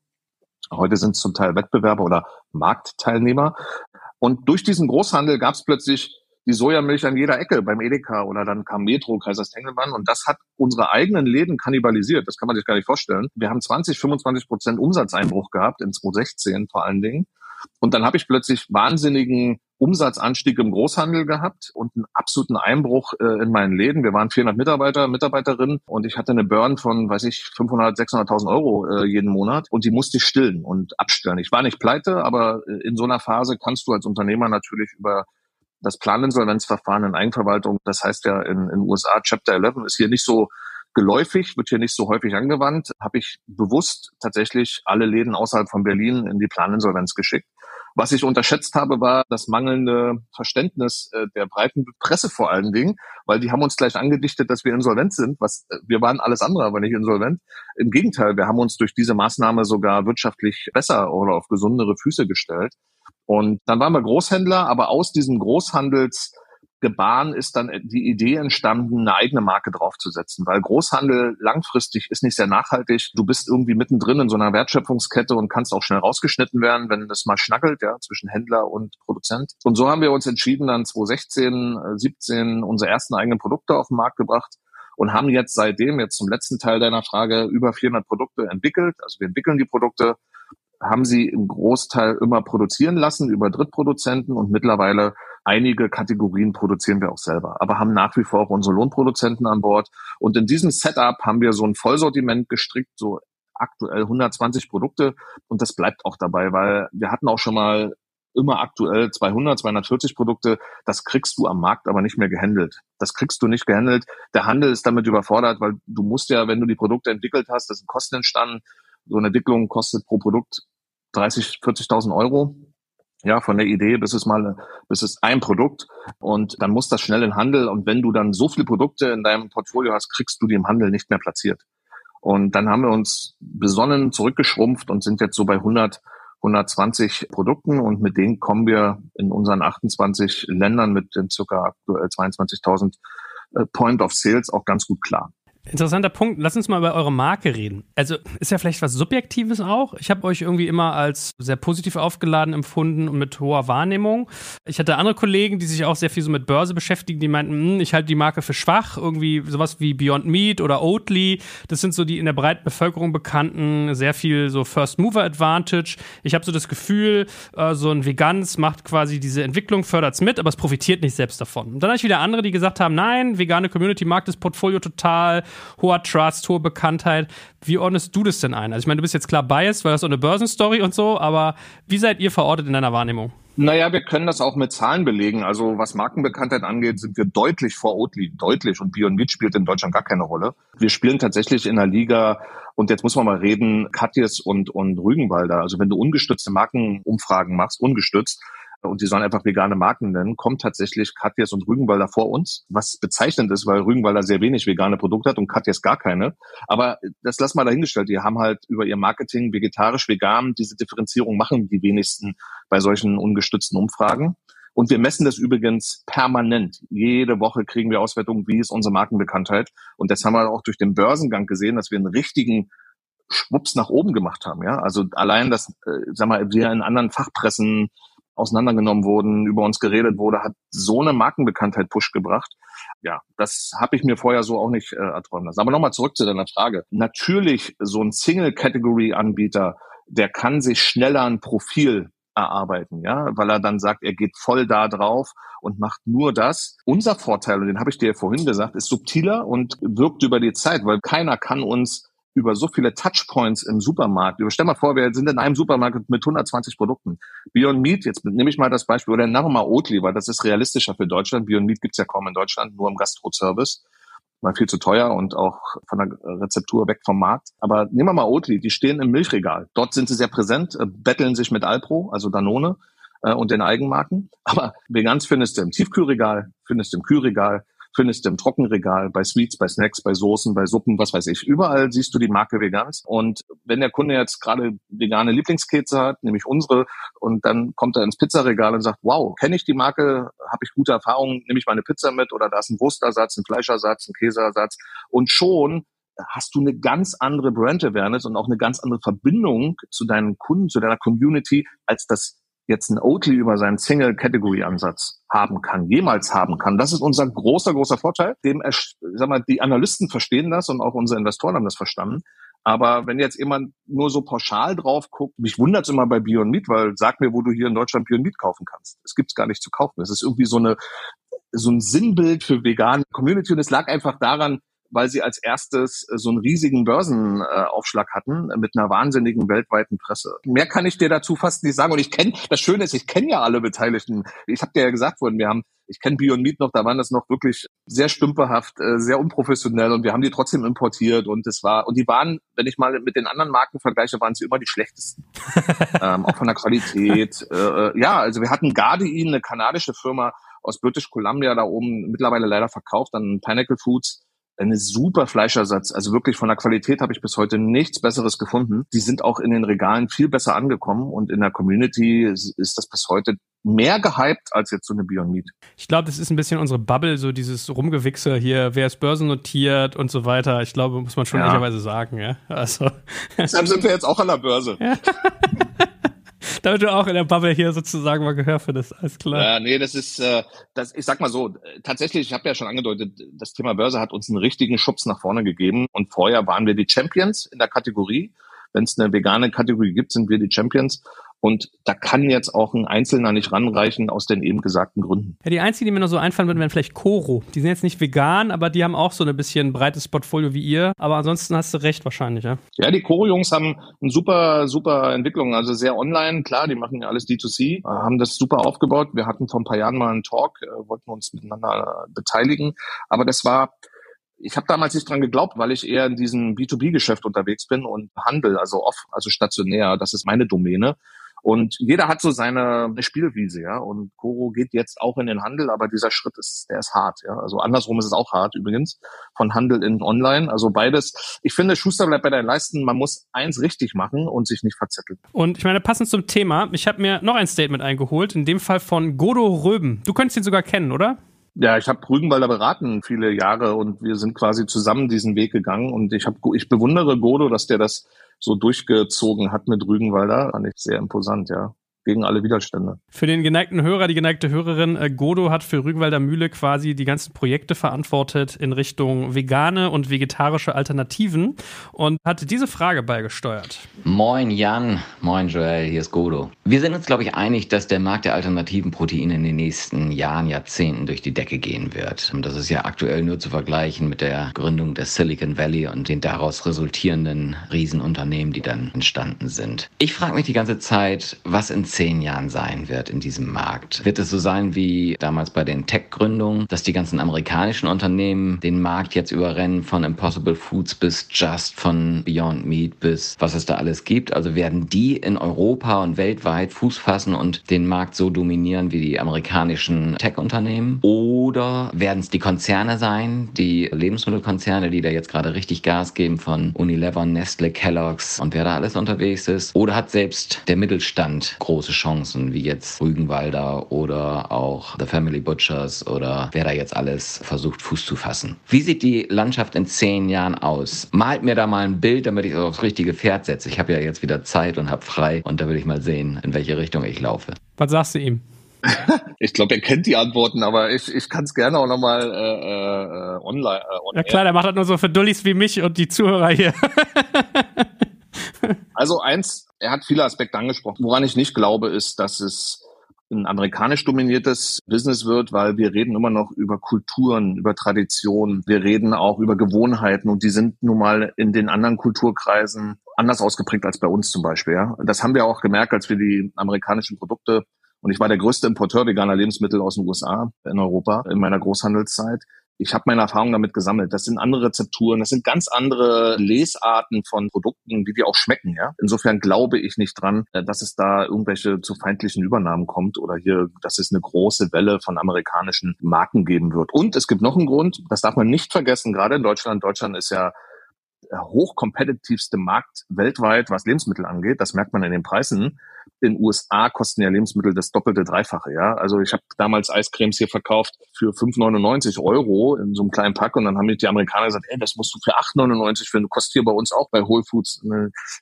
C: Heute sind es zum Teil Wettbewerber oder Marktteilnehmer. Und durch diesen Großhandel gab es plötzlich die Sojamilch an jeder Ecke beim Edeka oder dann kam Metro, Kaisers Tengelmann und das hat unsere eigenen Läden kannibalisiert. Das kann man sich gar nicht vorstellen. Wir haben 20, 25 Prozent Umsatzeinbruch gehabt in 2016 vor allen Dingen. Und dann habe ich plötzlich wahnsinnigen Umsatzanstieg im Großhandel gehabt und einen absoluten Einbruch äh, in meinen Läden. Wir waren 400 Mitarbeiter, Mitarbeiterinnen und ich hatte eine Burn von, weiß ich, 500, 600.000 Euro äh, jeden Monat und die musste ich stillen und abstellen. Ich war nicht pleite, aber äh, in so einer Phase kannst du als Unternehmer natürlich über das Planinsolvenzverfahren in Eigenverwaltung, das heißt ja in den USA Chapter 11, ist hier nicht so geläufig, wird hier nicht so häufig angewandt, habe ich bewusst tatsächlich alle Läden außerhalb von Berlin in die Planinsolvenz geschickt. Was ich unterschätzt habe, war das mangelnde Verständnis äh, der breiten Presse vor allen Dingen, weil die haben uns gleich angedichtet, dass wir insolvent sind. Was äh, wir waren alles andere, aber nicht insolvent. Im Gegenteil, wir haben uns durch diese Maßnahme sogar wirtschaftlich besser oder auf gesundere Füße gestellt. Und dann waren wir Großhändler, aber aus diesem Großhandels Gebaren ist dann die Idee entstanden, eine eigene Marke draufzusetzen, weil Großhandel langfristig ist nicht sehr nachhaltig. Du bist irgendwie mittendrin in so einer Wertschöpfungskette und kannst auch schnell rausgeschnitten werden, wenn das mal schnackelt, ja, zwischen Händler und Produzent. Und so haben wir uns entschieden, dann 2016, 17 unsere ersten eigenen Produkte auf den Markt gebracht und haben jetzt seitdem, jetzt zum letzten Teil deiner Frage, über 400 Produkte entwickelt. Also wir entwickeln die Produkte, haben sie im Großteil immer produzieren lassen über Drittproduzenten und mittlerweile einige Kategorien produzieren wir auch selber, aber haben nach wie vor auch unsere Lohnproduzenten an Bord. Und in diesem Setup haben wir so ein Vollsortiment gestrickt, so aktuell 120 Produkte und das bleibt auch dabei, weil wir hatten auch schon mal immer aktuell 200, 240 Produkte. Das kriegst du am Markt aber nicht mehr gehandelt. Das kriegst du nicht gehandelt. Der Handel ist damit überfordert, weil du musst ja, wenn du die Produkte entwickelt hast, das sind Kosten entstanden. So eine Entwicklung kostet pro Produkt 30, 40.000 Euro. Ja, von der Idee bis es mal, bis es ein Produkt und dann muss das schnell in Handel und wenn du dann so viele Produkte in deinem Portfolio hast, kriegst du die im Handel nicht mehr platziert. Und dann haben wir uns besonnen zurückgeschrumpft und sind jetzt so bei 100, 120 Produkten und mit denen kommen wir in unseren 28 Ländern mit den circa aktuell 22.000 äh, Point of Sales auch ganz gut klar.
B: Interessanter Punkt. Lass uns mal über eure Marke reden. Also ist ja vielleicht was Subjektives auch. Ich habe euch irgendwie immer als sehr positiv aufgeladen empfunden und mit hoher Wahrnehmung. Ich hatte andere Kollegen, die sich auch sehr viel so mit Börse beschäftigen, die meinten, hm, ich halte die Marke für schwach. Irgendwie sowas wie Beyond Meat oder Oatly. Das sind so die in der breiten Bevölkerung bekannten, sehr viel so First Mover Advantage. Ich habe so das Gefühl, äh, so ein Veganes macht quasi diese Entwicklung, fördert es mit, aber es profitiert nicht selbst davon. Und dann habe ich wieder andere, die gesagt haben, nein, vegane Community mag das Portfolio total hoher Trust, hohe Bekanntheit. Wie ordnest du das denn ein? Also ich meine, du bist jetzt klar biased, weil das so eine Börsenstory und so, aber wie seid ihr verortet in deiner Wahrnehmung?
C: Naja, wir können das auch mit Zahlen belegen. Also was Markenbekanntheit angeht, sind wir deutlich vor Oatly, deutlich. Und Beyond Meat spielt in Deutschland gar keine Rolle. Wir spielen tatsächlich in der Liga, und jetzt muss man mal reden, Katjes und, und Rügenwalder. Also wenn du ungestützte Markenumfragen machst, ungestützt, und die sollen einfach vegane Marken nennen, kommt tatsächlich Katjes und Rügenwalder vor uns, was bezeichnend ist, weil Rügenwalder sehr wenig vegane Produkte hat und Katjes gar keine. Aber das lass mal dahingestellt. Die haben halt über ihr Marketing vegetarisch, vegan, diese Differenzierung machen die wenigsten bei solchen ungestützten Umfragen. Und wir messen das übrigens permanent. Jede Woche kriegen wir Auswertungen, wie ist unsere Markenbekanntheit. Und das haben wir auch durch den Börsengang gesehen, dass wir einen richtigen Schwupps nach oben gemacht haben. Ja, also allein, dass, äh, sag mal, wir in anderen Fachpressen auseinandergenommen wurden, über uns geredet wurde, hat so eine Markenbekanntheit Push gebracht. Ja, das habe ich mir vorher so auch nicht äh, erträumen lassen. Aber nochmal zurück zu deiner Frage. Natürlich, so ein Single-Category-Anbieter, der kann sich schneller ein Profil erarbeiten, ja, weil er dann sagt, er geht voll da drauf und macht nur das. Unser Vorteil, und den habe ich dir vorhin gesagt, ist subtiler und wirkt über die Zeit, weil keiner kann uns über so viele Touchpoints im Supermarkt. Stell mal vor, wir sind in einem Supermarkt mit 120 Produkten. Beyond Meat, jetzt nehme ich mal das Beispiel, oder nehmen wir mal Oatly, weil das ist realistischer für Deutschland. Beyond Meat gibt's ja kaum in Deutschland, nur im Gastro-Service. Mal viel zu teuer und auch von der Rezeptur weg vom Markt. Aber nehmen wir mal Oatly, die stehen im Milchregal. Dort sind sie sehr präsent, äh, betteln sich mit Alpro, also Danone äh, und den Eigenmarken. Aber Vegans findest du im Tiefkühlregal, findest du im Kühlregal, findest im Trockenregal, bei Sweets, bei Snacks, bei Soßen, bei Suppen, was weiß ich. Überall siehst du die Marke Vegans. Und wenn der Kunde jetzt gerade vegane Lieblingskekse hat, nämlich unsere, und dann kommt er ins Pizzaregal und sagt, wow, kenne ich die Marke, habe ich gute Erfahrungen, nehme ich meine Pizza mit oder da ist ein Wurstersatz, ein Fleischersatz, ein Käseersatz. Und schon hast du eine ganz andere Brand Awareness und auch eine ganz andere Verbindung zu deinen Kunden, zu deiner Community, als das jetzt ein Oatly über seinen Single-Category-Ansatz haben kann, jemals haben kann. Das ist unser großer, großer Vorteil. Dem, sag mal, die Analysten verstehen das und auch unsere Investoren haben das verstanden. Aber wenn jetzt jemand nur so pauschal drauf guckt, mich wundert es immer bei Beyond Meat, weil sag mir, wo du hier in Deutschland Beyond Meat kaufen kannst. Es gibt's gar nicht zu kaufen. Es ist irgendwie so eine so ein Sinnbild für vegane Community und es lag einfach daran, weil sie als erstes äh, so einen riesigen Börsenaufschlag hatten mit einer wahnsinnigen weltweiten Presse. Mehr kann ich dir dazu fast nicht sagen. Und ich kenne, das Schöne ist, ich kenne ja alle Beteiligten. Ich habe dir ja gesagt worden, wir haben, ich kenne Beyond Meat noch, da waren das noch wirklich sehr stümperhaft, äh, sehr unprofessionell und wir haben die trotzdem importiert und es war, und die waren, wenn ich mal mit den anderen Marken vergleiche, waren sie immer die schlechtesten. ähm, auch von der Qualität. Äh, ja, also wir hatten Gardein, eine kanadische Firma aus British Columbia da oben, mittlerweile leider verkauft an Pinnacle Foods eine super Fleischersatz. Also wirklich von der Qualität habe ich bis heute nichts Besseres gefunden. Die sind auch in den Regalen viel besser angekommen und in der Community ist, das bis heute mehr gehypt als jetzt so eine Beyond Meat.
B: Ich glaube, das ist ein bisschen unsere Bubble, so dieses Rumgewichse hier, wer ist börsennotiert und so weiter. Ich glaube, muss man schon ja. ehrlicherweise sagen, ja. Also.
C: Deshalb sind wir jetzt auch an der Börse. Ja.
B: damit du auch in der Bubble hier sozusagen mal Gehör findest. Alles klar.
C: Ja, nee, das ist, äh, das, ich sag mal so, tatsächlich, ich habe ja schon angedeutet, das Thema Börse hat uns einen richtigen Schubs nach vorne gegeben. Und vorher waren wir die Champions in der Kategorie. Wenn es eine vegane Kategorie gibt, sind wir die Champions. Und da kann jetzt auch ein Einzelner nicht ranreichen aus den eben gesagten Gründen.
B: Ja, die einzigen, die mir noch so einfallen würden, wären vielleicht Koro. Die sind jetzt nicht vegan, aber die haben auch so ein bisschen breites Portfolio wie ihr. Aber ansonsten hast du recht wahrscheinlich, ja?
C: Ja, die Koro-Jungs haben eine super, super Entwicklung. Also sehr online, klar, die machen ja alles D2C, haben das super aufgebaut. Wir hatten vor ein paar Jahren mal einen Talk, äh, wollten uns miteinander beteiligen. Aber das war, ich habe damals nicht dran geglaubt, weil ich eher in diesem B2B-Geschäft unterwegs bin und Handel, also off, also stationär, das ist meine Domäne. Und jeder hat so seine Spielwiese, ja. Und Koro geht jetzt auch in den Handel, aber dieser Schritt ist, der ist hart, ja. Also andersrum ist es auch hart übrigens, von Handel in Online. Also beides. Ich finde, Schuster bleibt bei deinen Leisten. Man muss eins richtig machen und sich nicht verzetteln.
B: Und ich meine, passend zum Thema, ich habe mir noch ein Statement eingeholt, in dem Fall von Godo Röben. Du könntest ihn sogar kennen, oder?
C: Ja, ich habe Rügenwalder beraten viele Jahre und wir sind quasi zusammen diesen Weg gegangen und ich habe ich bewundere Godo, dass der das so durchgezogen hat mit Rügenwalder, fand ich sehr imposant, ja gegen alle Widerstände.
B: Für den geneigten Hörer, die geneigte Hörerin, äh, Godo hat für Rügenwalder Mühle quasi die ganzen Projekte verantwortet in Richtung vegane und vegetarische Alternativen und hat diese Frage beigesteuert.
E: Moin Jan, moin Joel, hier ist Godo. Wir sind uns, glaube ich, einig, dass der Markt der alternativen Proteine in den nächsten Jahren, Jahrzehnten durch die Decke gehen wird. Und das ist ja aktuell nur zu vergleichen mit der Gründung des Silicon Valley und den daraus resultierenden Riesenunternehmen, die dann entstanden sind. Ich frage mich die ganze Zeit, was in zehn Jahren sein wird in diesem Markt. Wird es so sein wie damals bei den Tech-Gründungen, dass die ganzen amerikanischen Unternehmen den Markt jetzt überrennen von Impossible Foods bis Just, von Beyond Meat bis was es da alles gibt? Also werden die in Europa und weltweit Fuß fassen und den Markt so dominieren wie die amerikanischen Tech-Unternehmen? Oder werden es die Konzerne sein, die Lebensmittelkonzerne, die da jetzt gerade richtig Gas geben von Unilever, Nestle, Kellogg's und wer da alles unterwegs ist? Oder hat selbst der Mittelstand große große Chancen, wie jetzt Rügenwalder oder auch The Family Butchers oder wer da jetzt alles versucht, Fuß zu fassen. Wie sieht die Landschaft in zehn Jahren aus? Malt mir da mal ein Bild, damit ich es aufs richtige Pferd setze. Ich habe ja jetzt wieder Zeit und habe frei und da will ich mal sehen, in welche Richtung ich laufe.
B: Was sagst du ihm?
C: ich glaube, er kennt die Antworten, aber ich, ich kann es gerne auch nochmal äh, äh, online. Äh,
B: on ja klar, der macht das nur so für Dullis wie mich und die Zuhörer hier.
C: also eins, er hat viele Aspekte angesprochen. Woran ich nicht glaube, ist, dass es ein amerikanisch dominiertes Business wird, weil wir reden immer noch über Kulturen, über Traditionen. Wir reden auch über Gewohnheiten und die sind nun mal in den anderen Kulturkreisen anders ausgeprägt als bei uns zum Beispiel. Ja. Das haben wir auch gemerkt, als wir die amerikanischen Produkte und ich war der größte Importeur veganer Lebensmittel aus den USA in Europa in meiner Großhandelszeit ich habe meine Erfahrungen damit gesammelt. Das sind andere Rezepturen, das sind ganz andere Lesarten von Produkten, wie die auch schmecken. Ja? Insofern glaube ich nicht dran, äh, dass es da irgendwelche zu feindlichen Übernahmen kommt oder hier, dass es eine große Welle von amerikanischen Marken geben wird. Und es gibt noch einen Grund, das darf man nicht vergessen, gerade in Deutschland. Deutschland ist ja hochkompetitivste Markt weltweit, was Lebensmittel angeht. Das merkt man in den Preisen. In USA kosten ja Lebensmittel das doppelte, dreifache. Ja, also ich habe damals Eiscremes hier verkauft für 5,99 Euro in so einem kleinen Pack und dann haben mir die Amerikaner gesagt, ey, das musst du für 8,99 finden. Kostet hier bei uns auch bei Whole Foods.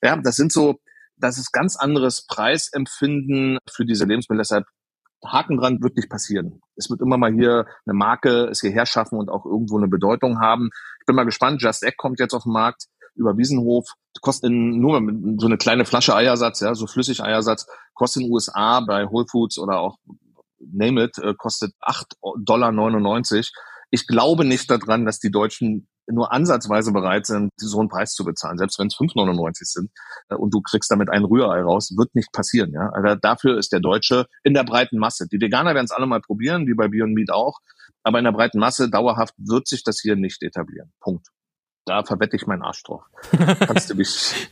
C: Ja, das sind so, das ist ganz anderes Preisempfinden für diese Lebensmittel. Deshalb Haken dran wird nicht passieren. Es wird immer mal hier eine Marke es hierher schaffen und auch irgendwo eine Bedeutung haben. Ich bin mal gespannt. Just Egg kommt jetzt auf den Markt über Wiesenhof. Kostet in, nur so eine kleine Flasche Eiersatz, ja, so flüssig Eiersatz, kostet in den USA bei Whole Foods oder auch Name it, äh, kostet 8,99 Dollar. Ich glaube nicht daran, dass die Deutschen nur ansatzweise bereit sind, so einen Preis zu bezahlen, selbst wenn es 5,99 sind äh, und du kriegst damit ein Rührei raus, wird nicht passieren. Ja? Also dafür ist der Deutsche in der breiten Masse. Die Veganer werden es alle mal probieren, wie bei Beyond Meat auch, aber in der breiten Masse dauerhaft wird sich das hier nicht etablieren. Punkt. Da verwette ich meinen Arsch drauf. Kannst du mich.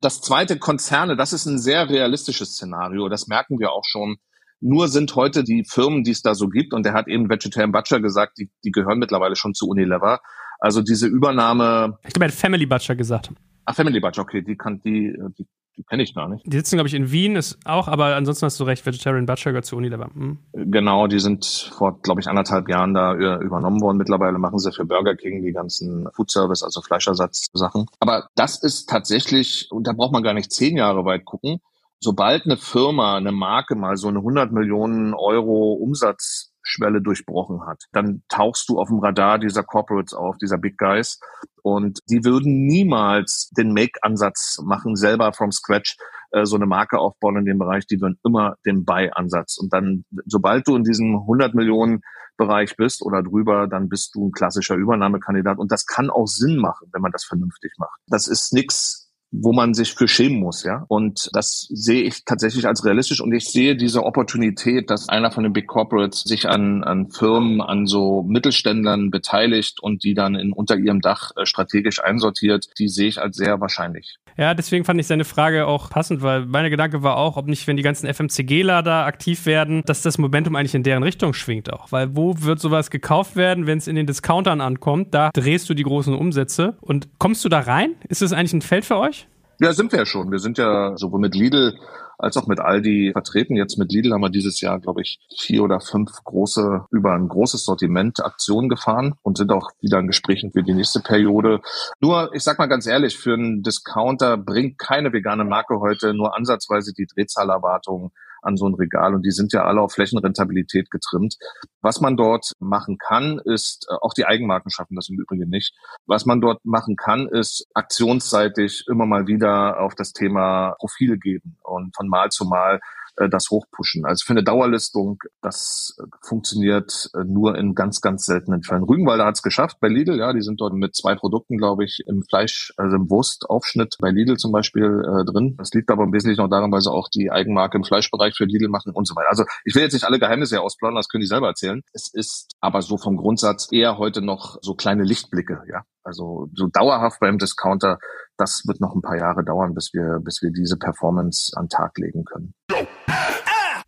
C: Das zweite Konzerne, das ist ein sehr realistisches Szenario. Das merken wir auch schon. Nur sind heute die Firmen, die es da so gibt, und der hat eben Vegetarian Butcher gesagt, die, die gehören mittlerweile schon zu Unilever. Also diese Übernahme.
B: Ich glaube, er hat Family Butcher gesagt.
C: Ah, Family Butcher, okay, die kann die, die, die kenne ich gar nicht.
B: Die sitzen, glaube ich, in Wien, ist auch, aber ansonsten hast du recht, Vegetarian Butcher gehört zu Unilever. Hm.
C: Genau, die sind vor, glaube ich, anderthalb Jahren da übernommen worden. Mittlerweile machen sie für Burger King die ganzen Food Service, also Fleischersatzsachen. Aber das ist tatsächlich, und da braucht man gar nicht zehn Jahre weit gucken, sobald eine Firma, eine Marke mal so eine 100 Millionen Euro Umsatz Schwelle durchbrochen hat. Dann tauchst du auf dem Radar dieser Corporates auf, dieser Big Guys. Und die würden niemals den Make-Ansatz machen, selber from scratch äh, so eine Marke aufbauen in dem Bereich. Die würden immer den Buy-Ansatz. Und dann, sobald du in diesem 100 Millionen Bereich bist oder drüber, dann bist du ein klassischer Übernahmekandidat. Und das kann auch Sinn machen, wenn man das vernünftig macht. Das ist nichts wo man sich für schämen muss, ja. Und das sehe ich tatsächlich als realistisch und ich sehe diese Opportunität, dass einer von den Big Corporates sich an, an Firmen, an so Mittelständlern beteiligt und die dann in, unter ihrem Dach äh, strategisch einsortiert, die sehe ich als sehr wahrscheinlich.
F: Ja, deswegen fand ich seine Frage auch passend, weil meine Gedanke war auch, ob nicht, wenn die ganzen FMCGler da aktiv werden, dass das Momentum eigentlich in deren Richtung schwingt auch. Weil wo wird sowas gekauft werden, wenn es in den Discountern ankommt? Da drehst du die großen Umsätze. Und kommst du da rein? Ist das eigentlich ein Feld für euch?
C: Ja, sind wir ja schon. Wir sind ja sowohl mit Lidl als auch mit Aldi vertreten. Jetzt mit Lidl haben wir dieses Jahr, glaube ich, vier oder fünf große, über ein großes Sortiment Aktionen gefahren und sind auch wieder in Gesprächen für die nächste Periode. Nur, ich sag mal ganz ehrlich, für einen Discounter bringt keine vegane Marke heute nur ansatzweise die Drehzahlerwartung an so ein Regal und die sind ja alle auf Flächenrentabilität getrimmt. Was man dort machen kann, ist, äh, auch die Eigenmarken schaffen das im Übrigen nicht. Was man dort machen kann, ist aktionsseitig immer mal wieder auf das Thema Profile geben und von Mal zu Mal äh, das hochpushen. Also für eine Dauerlistung, das äh, funktioniert äh, nur in ganz, ganz seltenen Fällen. Rügenwalder hat es geschafft bei Lidl, ja, die sind dort mit zwei Produkten, glaube ich, im Fleisch, also im Wurstaufschnitt bei Lidl zum Beispiel äh, drin. Das liegt aber im Wesentlichen auch daran, weil sie auch die Eigenmarke im Fleischbereich für Lidl machen und so weiter. Also ich will jetzt nicht alle Geheimnisse ausplaudern, das können die selber erzählen. Es ist aber so vom Grundsatz eher heute noch so kleine Lichtblicke, ja. Also so dauerhaft beim Discounter, das wird noch ein paar Jahre dauern, bis wir, bis wir diese Performance an Tag legen können.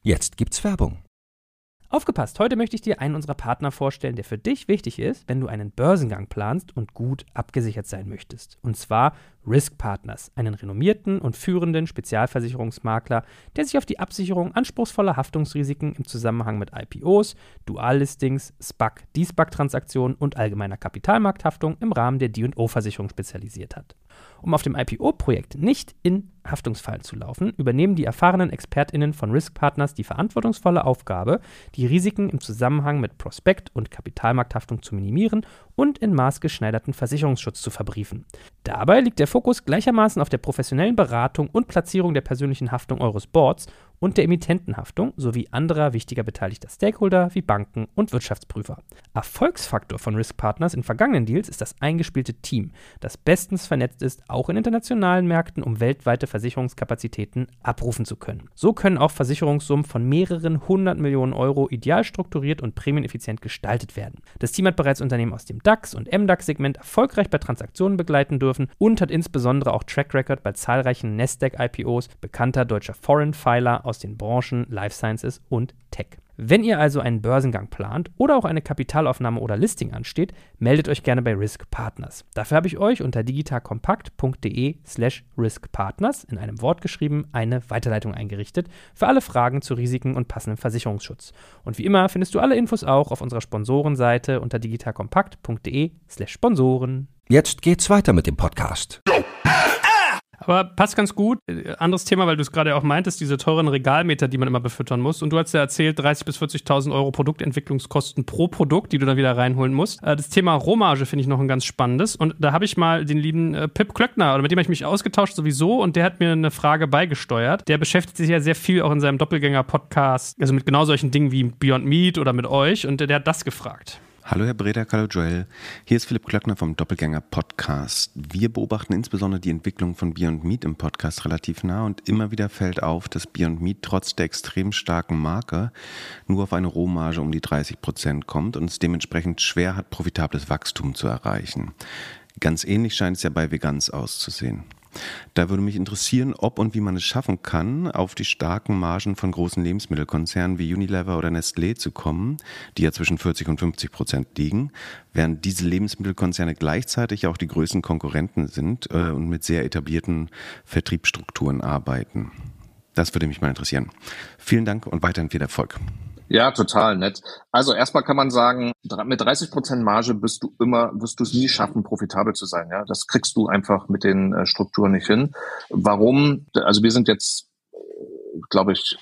A: Jetzt gibt's Werbung.
F: Aufgepasst, heute möchte ich dir einen unserer Partner vorstellen, der für dich wichtig ist, wenn du einen Börsengang planst und gut abgesichert sein möchtest. Und zwar Risk Partners, einen renommierten und führenden Spezialversicherungsmakler, der sich auf die Absicherung anspruchsvoller Haftungsrisiken im Zusammenhang mit IPOs, Duallistings, SPAC, D-SPAC-Transaktionen und allgemeiner Kapitalmarkthaftung im Rahmen der D&O-Versicherung spezialisiert hat. Um auf dem IPO-Projekt nicht in Haftungsfallen zu laufen, übernehmen die erfahrenen ExpertInnen von Risk Partners die verantwortungsvolle Aufgabe, die Risiken im Zusammenhang mit Prospekt- und Kapitalmarkthaftung zu minimieren und in maßgeschneiderten Versicherungsschutz zu verbriefen. Dabei liegt der Fokus gleichermaßen auf der professionellen Beratung und Platzierung der persönlichen Haftung eures Boards und der Emittentenhaftung sowie anderer wichtiger beteiligter Stakeholder wie Banken und Wirtschaftsprüfer. Erfolgsfaktor von Risk Partners in vergangenen Deals ist das eingespielte Team, das bestens vernetzt ist, auch in internationalen Märkten, um weltweite Versicherungskapazitäten abrufen zu können. So können auch Versicherungssummen von mehreren hundert Millionen Euro ideal strukturiert und prämieneffizient gestaltet werden. Das Team hat bereits Unternehmen aus dem DAX und MDAX-Segment erfolgreich bei Transaktionen begleiten dürfen und hat insbesondere auch Track Record bei zahlreichen Nasdaq-IPOs bekannter deutscher Foreign Filer aus den Branchen Life Sciences und Tech. Wenn ihr also einen Börsengang plant oder auch eine Kapitalaufnahme oder Listing ansteht, meldet euch gerne bei Risk Partners. Dafür habe ich euch unter digitalkompakt.de slash riskpartners in einem Wort geschrieben eine Weiterleitung eingerichtet für alle Fragen zu Risiken und passendem Versicherungsschutz. Und wie immer findest du alle Infos auch auf unserer Sponsorenseite unter digitalkompakt.de slash Sponsoren.
A: Jetzt geht's weiter mit dem Podcast.
F: Aber passt ganz gut. Äh, anderes Thema, weil du es gerade auch meintest, diese teuren Regalmeter, die man immer befüttern muss. Und du hast ja erzählt, 30.000 bis 40.000 Euro Produktentwicklungskosten pro Produkt, die du dann wieder reinholen musst. Äh, das Thema Rohmarge finde ich noch ein ganz spannendes. Und da habe ich mal den lieben äh, Pip Klöckner, mit dem habe ich mich ausgetauscht sowieso, und der hat mir eine Frage beigesteuert. Der beschäftigt sich ja sehr viel auch in seinem Doppelgänger-Podcast, also mit genau solchen Dingen wie Beyond Meat oder mit euch. Und der hat das gefragt.
G: Hallo Herr Breda, hallo Joel. Hier ist Philipp Klöckner vom Doppelgänger Podcast. Wir beobachten insbesondere die Entwicklung von Beyond Meat im Podcast relativ nah und immer wieder fällt auf, dass Beyond Meat trotz der extrem starken Marke nur auf eine Rohmarge um die 30 Prozent kommt und es dementsprechend schwer hat, profitables Wachstum zu erreichen. Ganz ähnlich scheint es ja bei Vegans auszusehen. Da würde mich interessieren, ob und wie man es schaffen kann, auf die starken Margen von großen Lebensmittelkonzernen wie Unilever oder Nestlé zu kommen, die ja zwischen 40 und 50 Prozent liegen, während diese Lebensmittelkonzerne gleichzeitig auch die größten Konkurrenten sind äh, und mit sehr etablierten Vertriebsstrukturen arbeiten. Das würde mich mal interessieren. Vielen Dank und weiterhin viel Erfolg.
C: Ja, total nett. Also erstmal kann man sagen, mit 30 Prozent Marge bist du immer, wirst du es nie schaffen, profitabel zu sein. Ja, das kriegst du einfach mit den äh, Strukturen nicht hin. Warum? Also wir sind jetzt, glaube ich,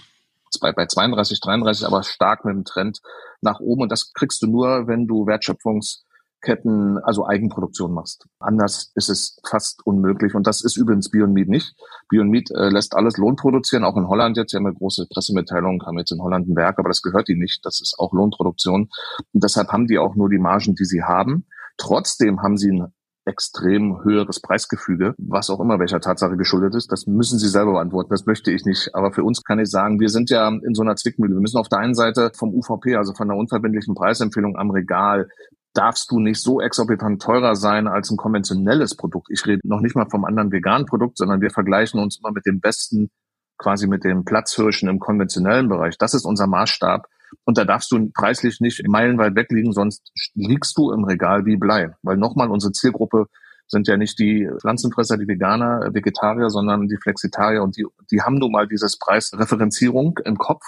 C: bei, bei 32, 33, aber stark mit dem Trend nach oben. Und das kriegst du nur, wenn du Wertschöpfungs Ketten, also Eigenproduktion machst. Anders ist es fast unmöglich. Und das ist übrigens Beyond Meat nicht. Beyond Meat äh, lässt alles Lohn produzieren, auch in Holland jetzt. Sie haben eine große Pressemitteilung, haben jetzt in Holland ein Werk, aber das gehört ihnen nicht. Das ist auch Lohnproduktion. Und deshalb haben die auch nur die Margen, die sie haben. Trotzdem haben sie ein extrem höheres Preisgefüge, was auch immer welcher Tatsache geschuldet ist. Das müssen Sie selber beantworten. Das möchte ich nicht. Aber für uns kann ich sagen, wir sind ja in so einer Zwickmühle. Wir müssen auf der einen Seite vom UVP, also von der unverbindlichen Preisempfehlung am Regal, darfst du nicht so exorbitant teurer sein als ein konventionelles Produkt. Ich rede noch nicht mal vom anderen veganen Produkt, sondern wir vergleichen uns immer mit dem besten, quasi mit dem Platzhirschen im konventionellen Bereich. Das ist unser Maßstab. Und da darfst du preislich nicht meilenweit wegliegen, sonst liegst du im Regal wie Blei. Weil nochmal, unsere Zielgruppe sind ja nicht die Pflanzenfresser, die Veganer, Vegetarier, sondern die Flexitarier und die, die haben nun mal dieses Preisreferenzierung im Kopf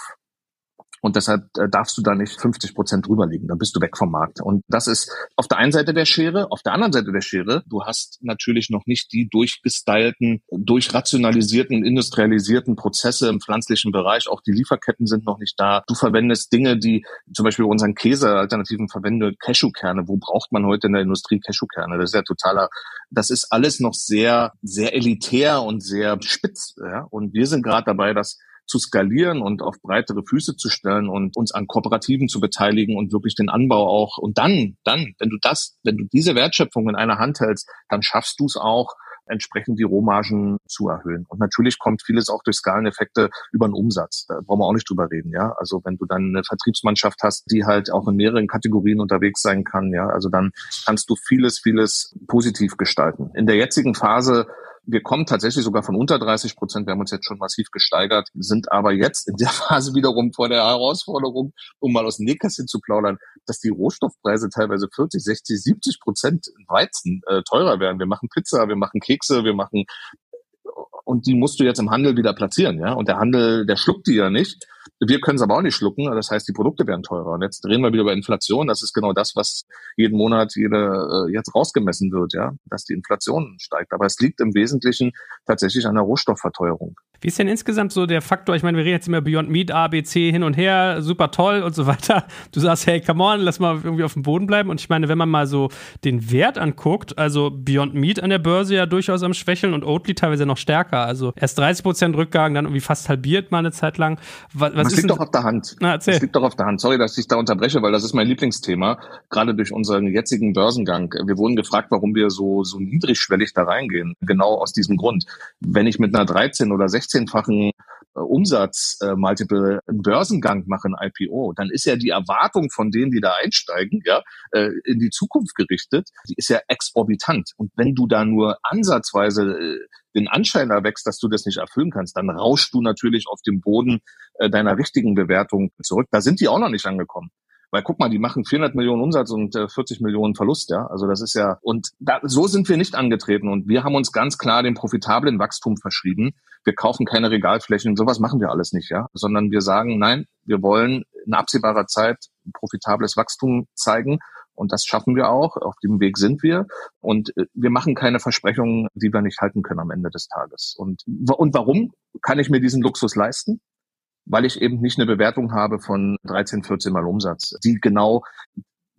C: und deshalb äh, darfst du da nicht 50 Prozent drüber liegen. Dann bist du weg vom Markt. Und das ist auf der einen Seite der Schere. Auf der anderen Seite der Schere, du hast natürlich noch nicht die durchgestylten, durchrationalisierten, industrialisierten Prozesse im pflanzlichen Bereich. Auch die Lieferketten sind noch nicht da. Du verwendest Dinge, die zum Beispiel unseren Käsealternativen verwende, Cashewkerne. Wo braucht man heute in der Industrie Cashewkerne? Das ist ja totaler, das ist alles noch sehr, sehr elitär und sehr spitz. Ja? Und wir sind gerade dabei, das zu skalieren und auf breitere Füße zu stellen und uns an Kooperativen zu beteiligen und wirklich den Anbau auch. Und dann, dann, wenn du das, wenn du diese Wertschöpfung in einer Hand hältst, dann schaffst du es auch, entsprechend die Rohmargen zu erhöhen. Und natürlich kommt vieles auch durch Skaleneffekte über den Umsatz. Da brauchen wir auch nicht drüber reden, ja. Also wenn du dann eine Vertriebsmannschaft hast, die halt auch in mehreren Kategorien unterwegs sein kann, ja, also dann kannst du vieles, vieles positiv gestalten. In der jetzigen Phase wir kommen tatsächlich sogar von unter 30 Prozent. Wir haben uns jetzt schon massiv gesteigert, sind aber jetzt in der Phase wiederum vor der Herausforderung, um mal aus dem Nähkästchen zu plaudern, dass die Rohstoffpreise teilweise 40, 60, 70 Prozent Weizen äh, teurer werden. Wir machen Pizza, wir machen Kekse, wir machen und die musst du jetzt im Handel wieder platzieren, ja. Und der Handel, der schluckt die ja nicht. Wir können es aber auch nicht schlucken. Das heißt, die Produkte werden teurer. Und jetzt reden wir wieder über Inflation. Das ist genau das, was jeden Monat jede, äh, jetzt rausgemessen wird, ja, dass die Inflation steigt. Aber es liegt im Wesentlichen tatsächlich an der Rohstoffverteuerung.
B: Wie ist denn insgesamt so der Faktor? Ich meine, wir reden jetzt immer Beyond Meat, A, B, C hin und her, super toll und so weiter. Du sagst, hey, come on, lass mal irgendwie auf dem Boden bleiben. Und ich meine, wenn man mal so den Wert anguckt, also Beyond Meat an der Börse ja durchaus am Schwächeln und Oatly teilweise noch stärker. Also erst 30 Prozent Rückgang, dann irgendwie fast halbiert mal eine Zeit lang.
C: Was, was das liegt doch auf der Hand. Na, erzähl. Das liegt doch auf der Hand. Sorry, dass ich da unterbreche, weil das ist mein Lieblingsthema, gerade durch unseren jetzigen Börsengang. Wir wurden gefragt, warum wir so, so niedrigschwellig da reingehen. Genau aus diesem Grund. Wenn ich mit einer 13- oder 16-fachen äh, Umsatzmultiple äh, einen Börsengang machen, IPO, dann ist ja die Erwartung von denen, die da einsteigen, ja, äh, in die Zukunft gerichtet, die ist ja exorbitant. Und wenn du da nur ansatzweise den Anschein erwächst, dass du das nicht erfüllen kannst, dann rauschst du natürlich auf dem Boden deiner richtigen Bewertung zurück. Da sind die auch noch nicht angekommen. Weil guck mal, die machen 400 Millionen Umsatz und äh, 40 Millionen Verlust, ja. Also das ist ja, und da, so sind wir nicht angetreten und wir haben uns ganz klar dem profitablen Wachstum verschrieben. Wir kaufen keine Regalflächen, sowas machen wir alles nicht, ja. Sondern wir sagen, nein, wir wollen in absehbarer Zeit profitables Wachstum zeigen. Und das schaffen wir auch. Auf dem Weg sind wir. Und äh, wir machen keine Versprechungen, die wir nicht halten können am Ende des Tages. Und, und warum kann ich mir diesen Luxus leisten? Weil ich eben nicht eine Bewertung habe von 13, 14 Mal Umsatz, die genau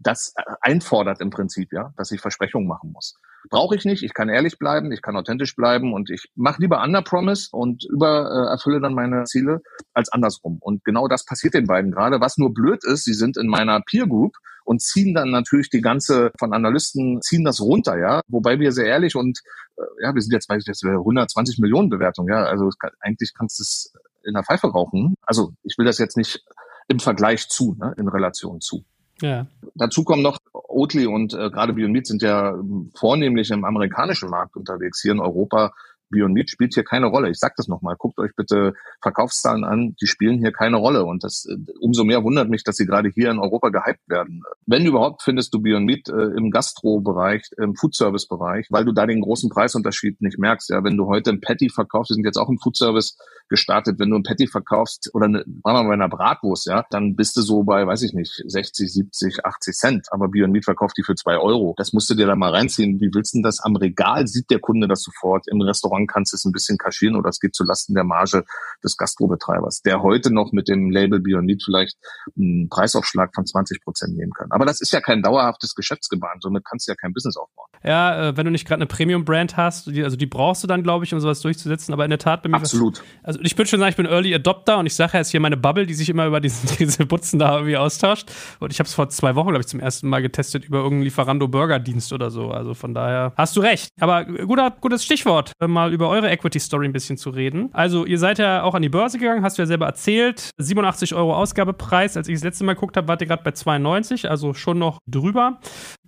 C: das einfordert im Prinzip, ja, dass ich Versprechungen machen muss. Brauche ich nicht, ich kann ehrlich bleiben, ich kann authentisch bleiben und ich mache lieber under promise und über äh, erfülle dann meine Ziele als andersrum. Und genau das passiert den beiden gerade. Was nur blöd ist, sie sind in meiner Peer Group und ziehen dann natürlich die ganze von Analysten ziehen das runter, ja. Wobei wir sehr ehrlich und äh, ja, wir sind jetzt bei 120 Millionen Bewertung, ja. Also kann, eigentlich kannst du es in der Pfeife rauchen. Also ich will das jetzt nicht im Vergleich zu, ne, in Relation zu. Ja. Dazu kommen noch Oatly und äh, gerade Biomeat sind ja vornehmlich im amerikanischen Markt unterwegs. Hier in Europa Beyond Meat spielt hier keine Rolle. Ich sage das nochmal. Guckt euch bitte Verkaufszahlen an. Die spielen hier keine Rolle. Und das äh, umso mehr wundert mich, dass sie gerade hier in Europa gehypt werden. Wenn überhaupt, findest du Beyond Meat äh, im Gastro-Bereich, im Foodservice-Bereich, weil du da den großen Preisunterschied nicht merkst. Ja, wenn du heute ein Patty verkaufst, wir sind jetzt auch im Foodservice gestartet, wenn du ein Patty verkaufst oder eine, machen wir mal Bratwurst, ja, dann bist du so bei, weiß ich nicht, 60, 70, 80 Cent. Aber Beyond Meat verkauft die für zwei Euro. Das musst du dir da mal reinziehen. Wie willst du denn das am Regal? Sieht der Kunde das sofort? Im Restaurant kannst du es ein bisschen kaschieren oder es geht zulasten der Marge des des Gastrobetreibers, der heute noch mit dem Label Beyond Meat vielleicht einen Preisaufschlag von 20 Prozent nehmen kann. Aber das ist ja kein dauerhaftes Geschäftsgebaren, somit kannst du ja kein Business aufbauen.
B: Ja, äh, wenn du nicht gerade eine Premium-Brand hast, die, also die brauchst du dann, glaube ich, um sowas durchzusetzen, aber in der Tat bei mir.
C: Absolut.
B: Was, also ich würde schon sagen, ich bin Early Adopter und ich sage jetzt hier meine Bubble, die sich immer über diesen, diese Butzen da irgendwie austauscht. Und ich habe es vor zwei Wochen, glaube ich, zum ersten Mal getestet über irgendeinen Lieferando-Burger-Dienst oder so. Also von daher hast du recht. Aber guter, gutes Stichwort, äh, mal über eure Equity-Story ein bisschen zu reden. Also ihr seid ja auch an die Börse gegangen, hast du ja selber erzählt. 87 Euro Ausgabepreis. Als ich das letzte Mal geguckt habe, wart ihr gerade bei 92, also schon noch drüber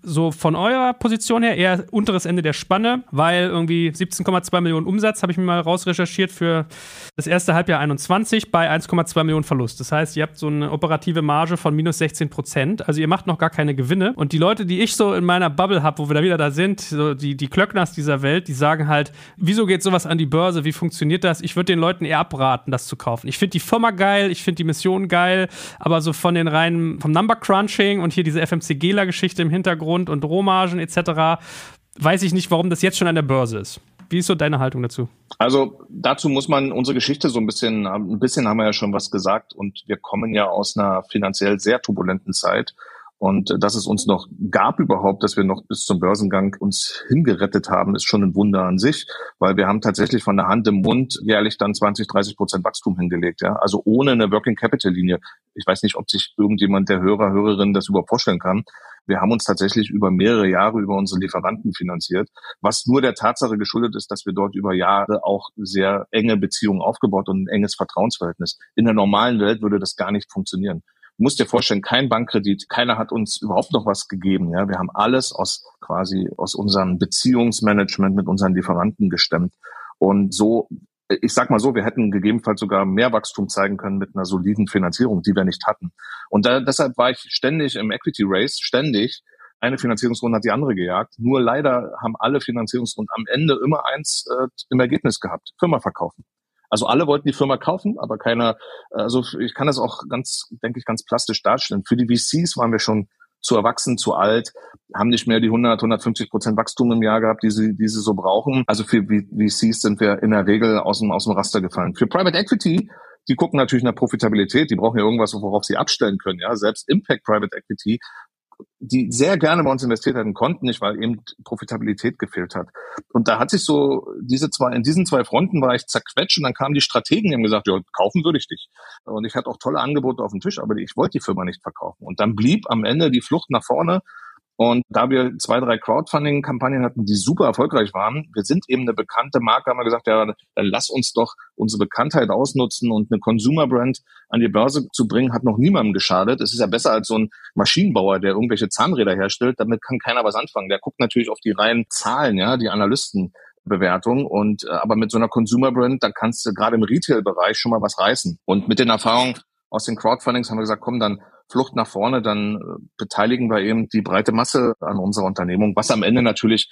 B: so von eurer Position her eher unteres Ende der Spanne, weil irgendwie 17,2 Millionen Umsatz habe ich mir mal rausrecherchiert für das erste Halbjahr 21 bei 1,2 Millionen Verlust. Das heißt, ihr habt so eine operative Marge von minus 16 Prozent. Also ihr macht noch gar keine Gewinne. Und die Leute, die ich so in meiner Bubble habe, wo wir da wieder da sind, so die, die Klöckners dieser Welt, die sagen halt, wieso geht sowas an die Börse? Wie funktioniert das? Ich würde den Leuten eher abraten, das zu kaufen. Ich finde die Firma geil, ich finde die Mission geil, aber so von den reinen, vom Number Crunching und hier diese FMCGler-Geschichte im Hintergrund Hintergrund und Rohmargen etc., weiß ich nicht, warum das jetzt schon an der Börse ist. Wie ist so deine Haltung dazu?
C: Also dazu muss man unsere Geschichte so ein bisschen, ein bisschen haben wir ja schon was gesagt und wir kommen ja aus einer finanziell sehr turbulenten Zeit. Und dass es uns noch gab überhaupt, dass wir noch bis zum Börsengang uns hingerettet haben, ist schon ein Wunder an sich, weil wir haben tatsächlich von der Hand im Mund jährlich dann 20, 30 Prozent Wachstum hingelegt. Ja? Also ohne eine Working Capital Linie. Ich weiß nicht, ob sich irgendjemand der Hörer, Hörerinnen das überhaupt vorstellen kann. Wir haben uns tatsächlich über mehrere Jahre über unsere Lieferanten finanziert, was nur der Tatsache geschuldet ist, dass wir dort über Jahre auch sehr enge Beziehungen aufgebaut und ein enges Vertrauensverhältnis. In der normalen Welt würde das gar nicht funktionieren. Musst dir vorstellen, kein Bankkredit, keiner hat uns überhaupt noch was gegeben. Ja, wir haben alles aus quasi aus unserem Beziehungsmanagement mit unseren Lieferanten gestemmt. Und so ich sag mal so, wir hätten gegebenenfalls sogar mehr Wachstum zeigen können mit einer soliden Finanzierung, die wir nicht hatten. Und da, deshalb war ich ständig im Equity Race, ständig. Eine Finanzierungsrunde hat die andere gejagt. Nur leider haben alle Finanzierungsrunden am Ende immer eins äh, im Ergebnis gehabt. Firma verkaufen. Also alle wollten die Firma kaufen, aber keiner, also ich kann das auch ganz, denke ich, ganz plastisch darstellen. Für die VCs waren wir schon zu erwachsen, zu alt, haben nicht mehr die 100, 150 Prozent Wachstum im Jahr gehabt, die sie, die sie so brauchen. Also für VCs sind wir in der Regel aus dem, aus dem Raster gefallen. Für Private Equity, die gucken natürlich nach Profitabilität, die brauchen ja irgendwas, worauf sie abstellen können. Ja, selbst Impact Private Equity die sehr gerne bei uns investiert hätten, konnten nicht, weil eben Profitabilität gefehlt hat. Und da hat sich so diese zwei, in diesen zwei Fronten war ich zerquetscht und dann kamen die Strategen, die haben gesagt, ja, kaufen würde ich dich. Und ich hatte auch tolle Angebote auf dem Tisch, aber ich wollte die Firma nicht verkaufen. Und dann blieb am Ende die Flucht nach vorne und da wir zwei, drei Crowdfunding-Kampagnen hatten, die super erfolgreich waren, wir sind eben eine bekannte Marke, haben wir gesagt, ja, dann lass uns doch unsere Bekanntheit ausnutzen und eine Consumer-Brand an die Börse zu bringen, hat noch niemandem geschadet. Es ist ja besser als so ein Maschinenbauer, der irgendwelche Zahnräder herstellt. Damit kann keiner was anfangen. Der guckt natürlich auf die reinen Zahlen, ja, die Analysten. Bewertung und äh, aber mit so einer Consumer Brand, da kannst du gerade im Retail-Bereich schon mal was reißen. Und mit den Erfahrungen aus den Crowdfundings haben wir gesagt, komm, dann Flucht nach vorne, dann äh, beteiligen wir eben die breite Masse an unserer Unternehmung, was am Ende natürlich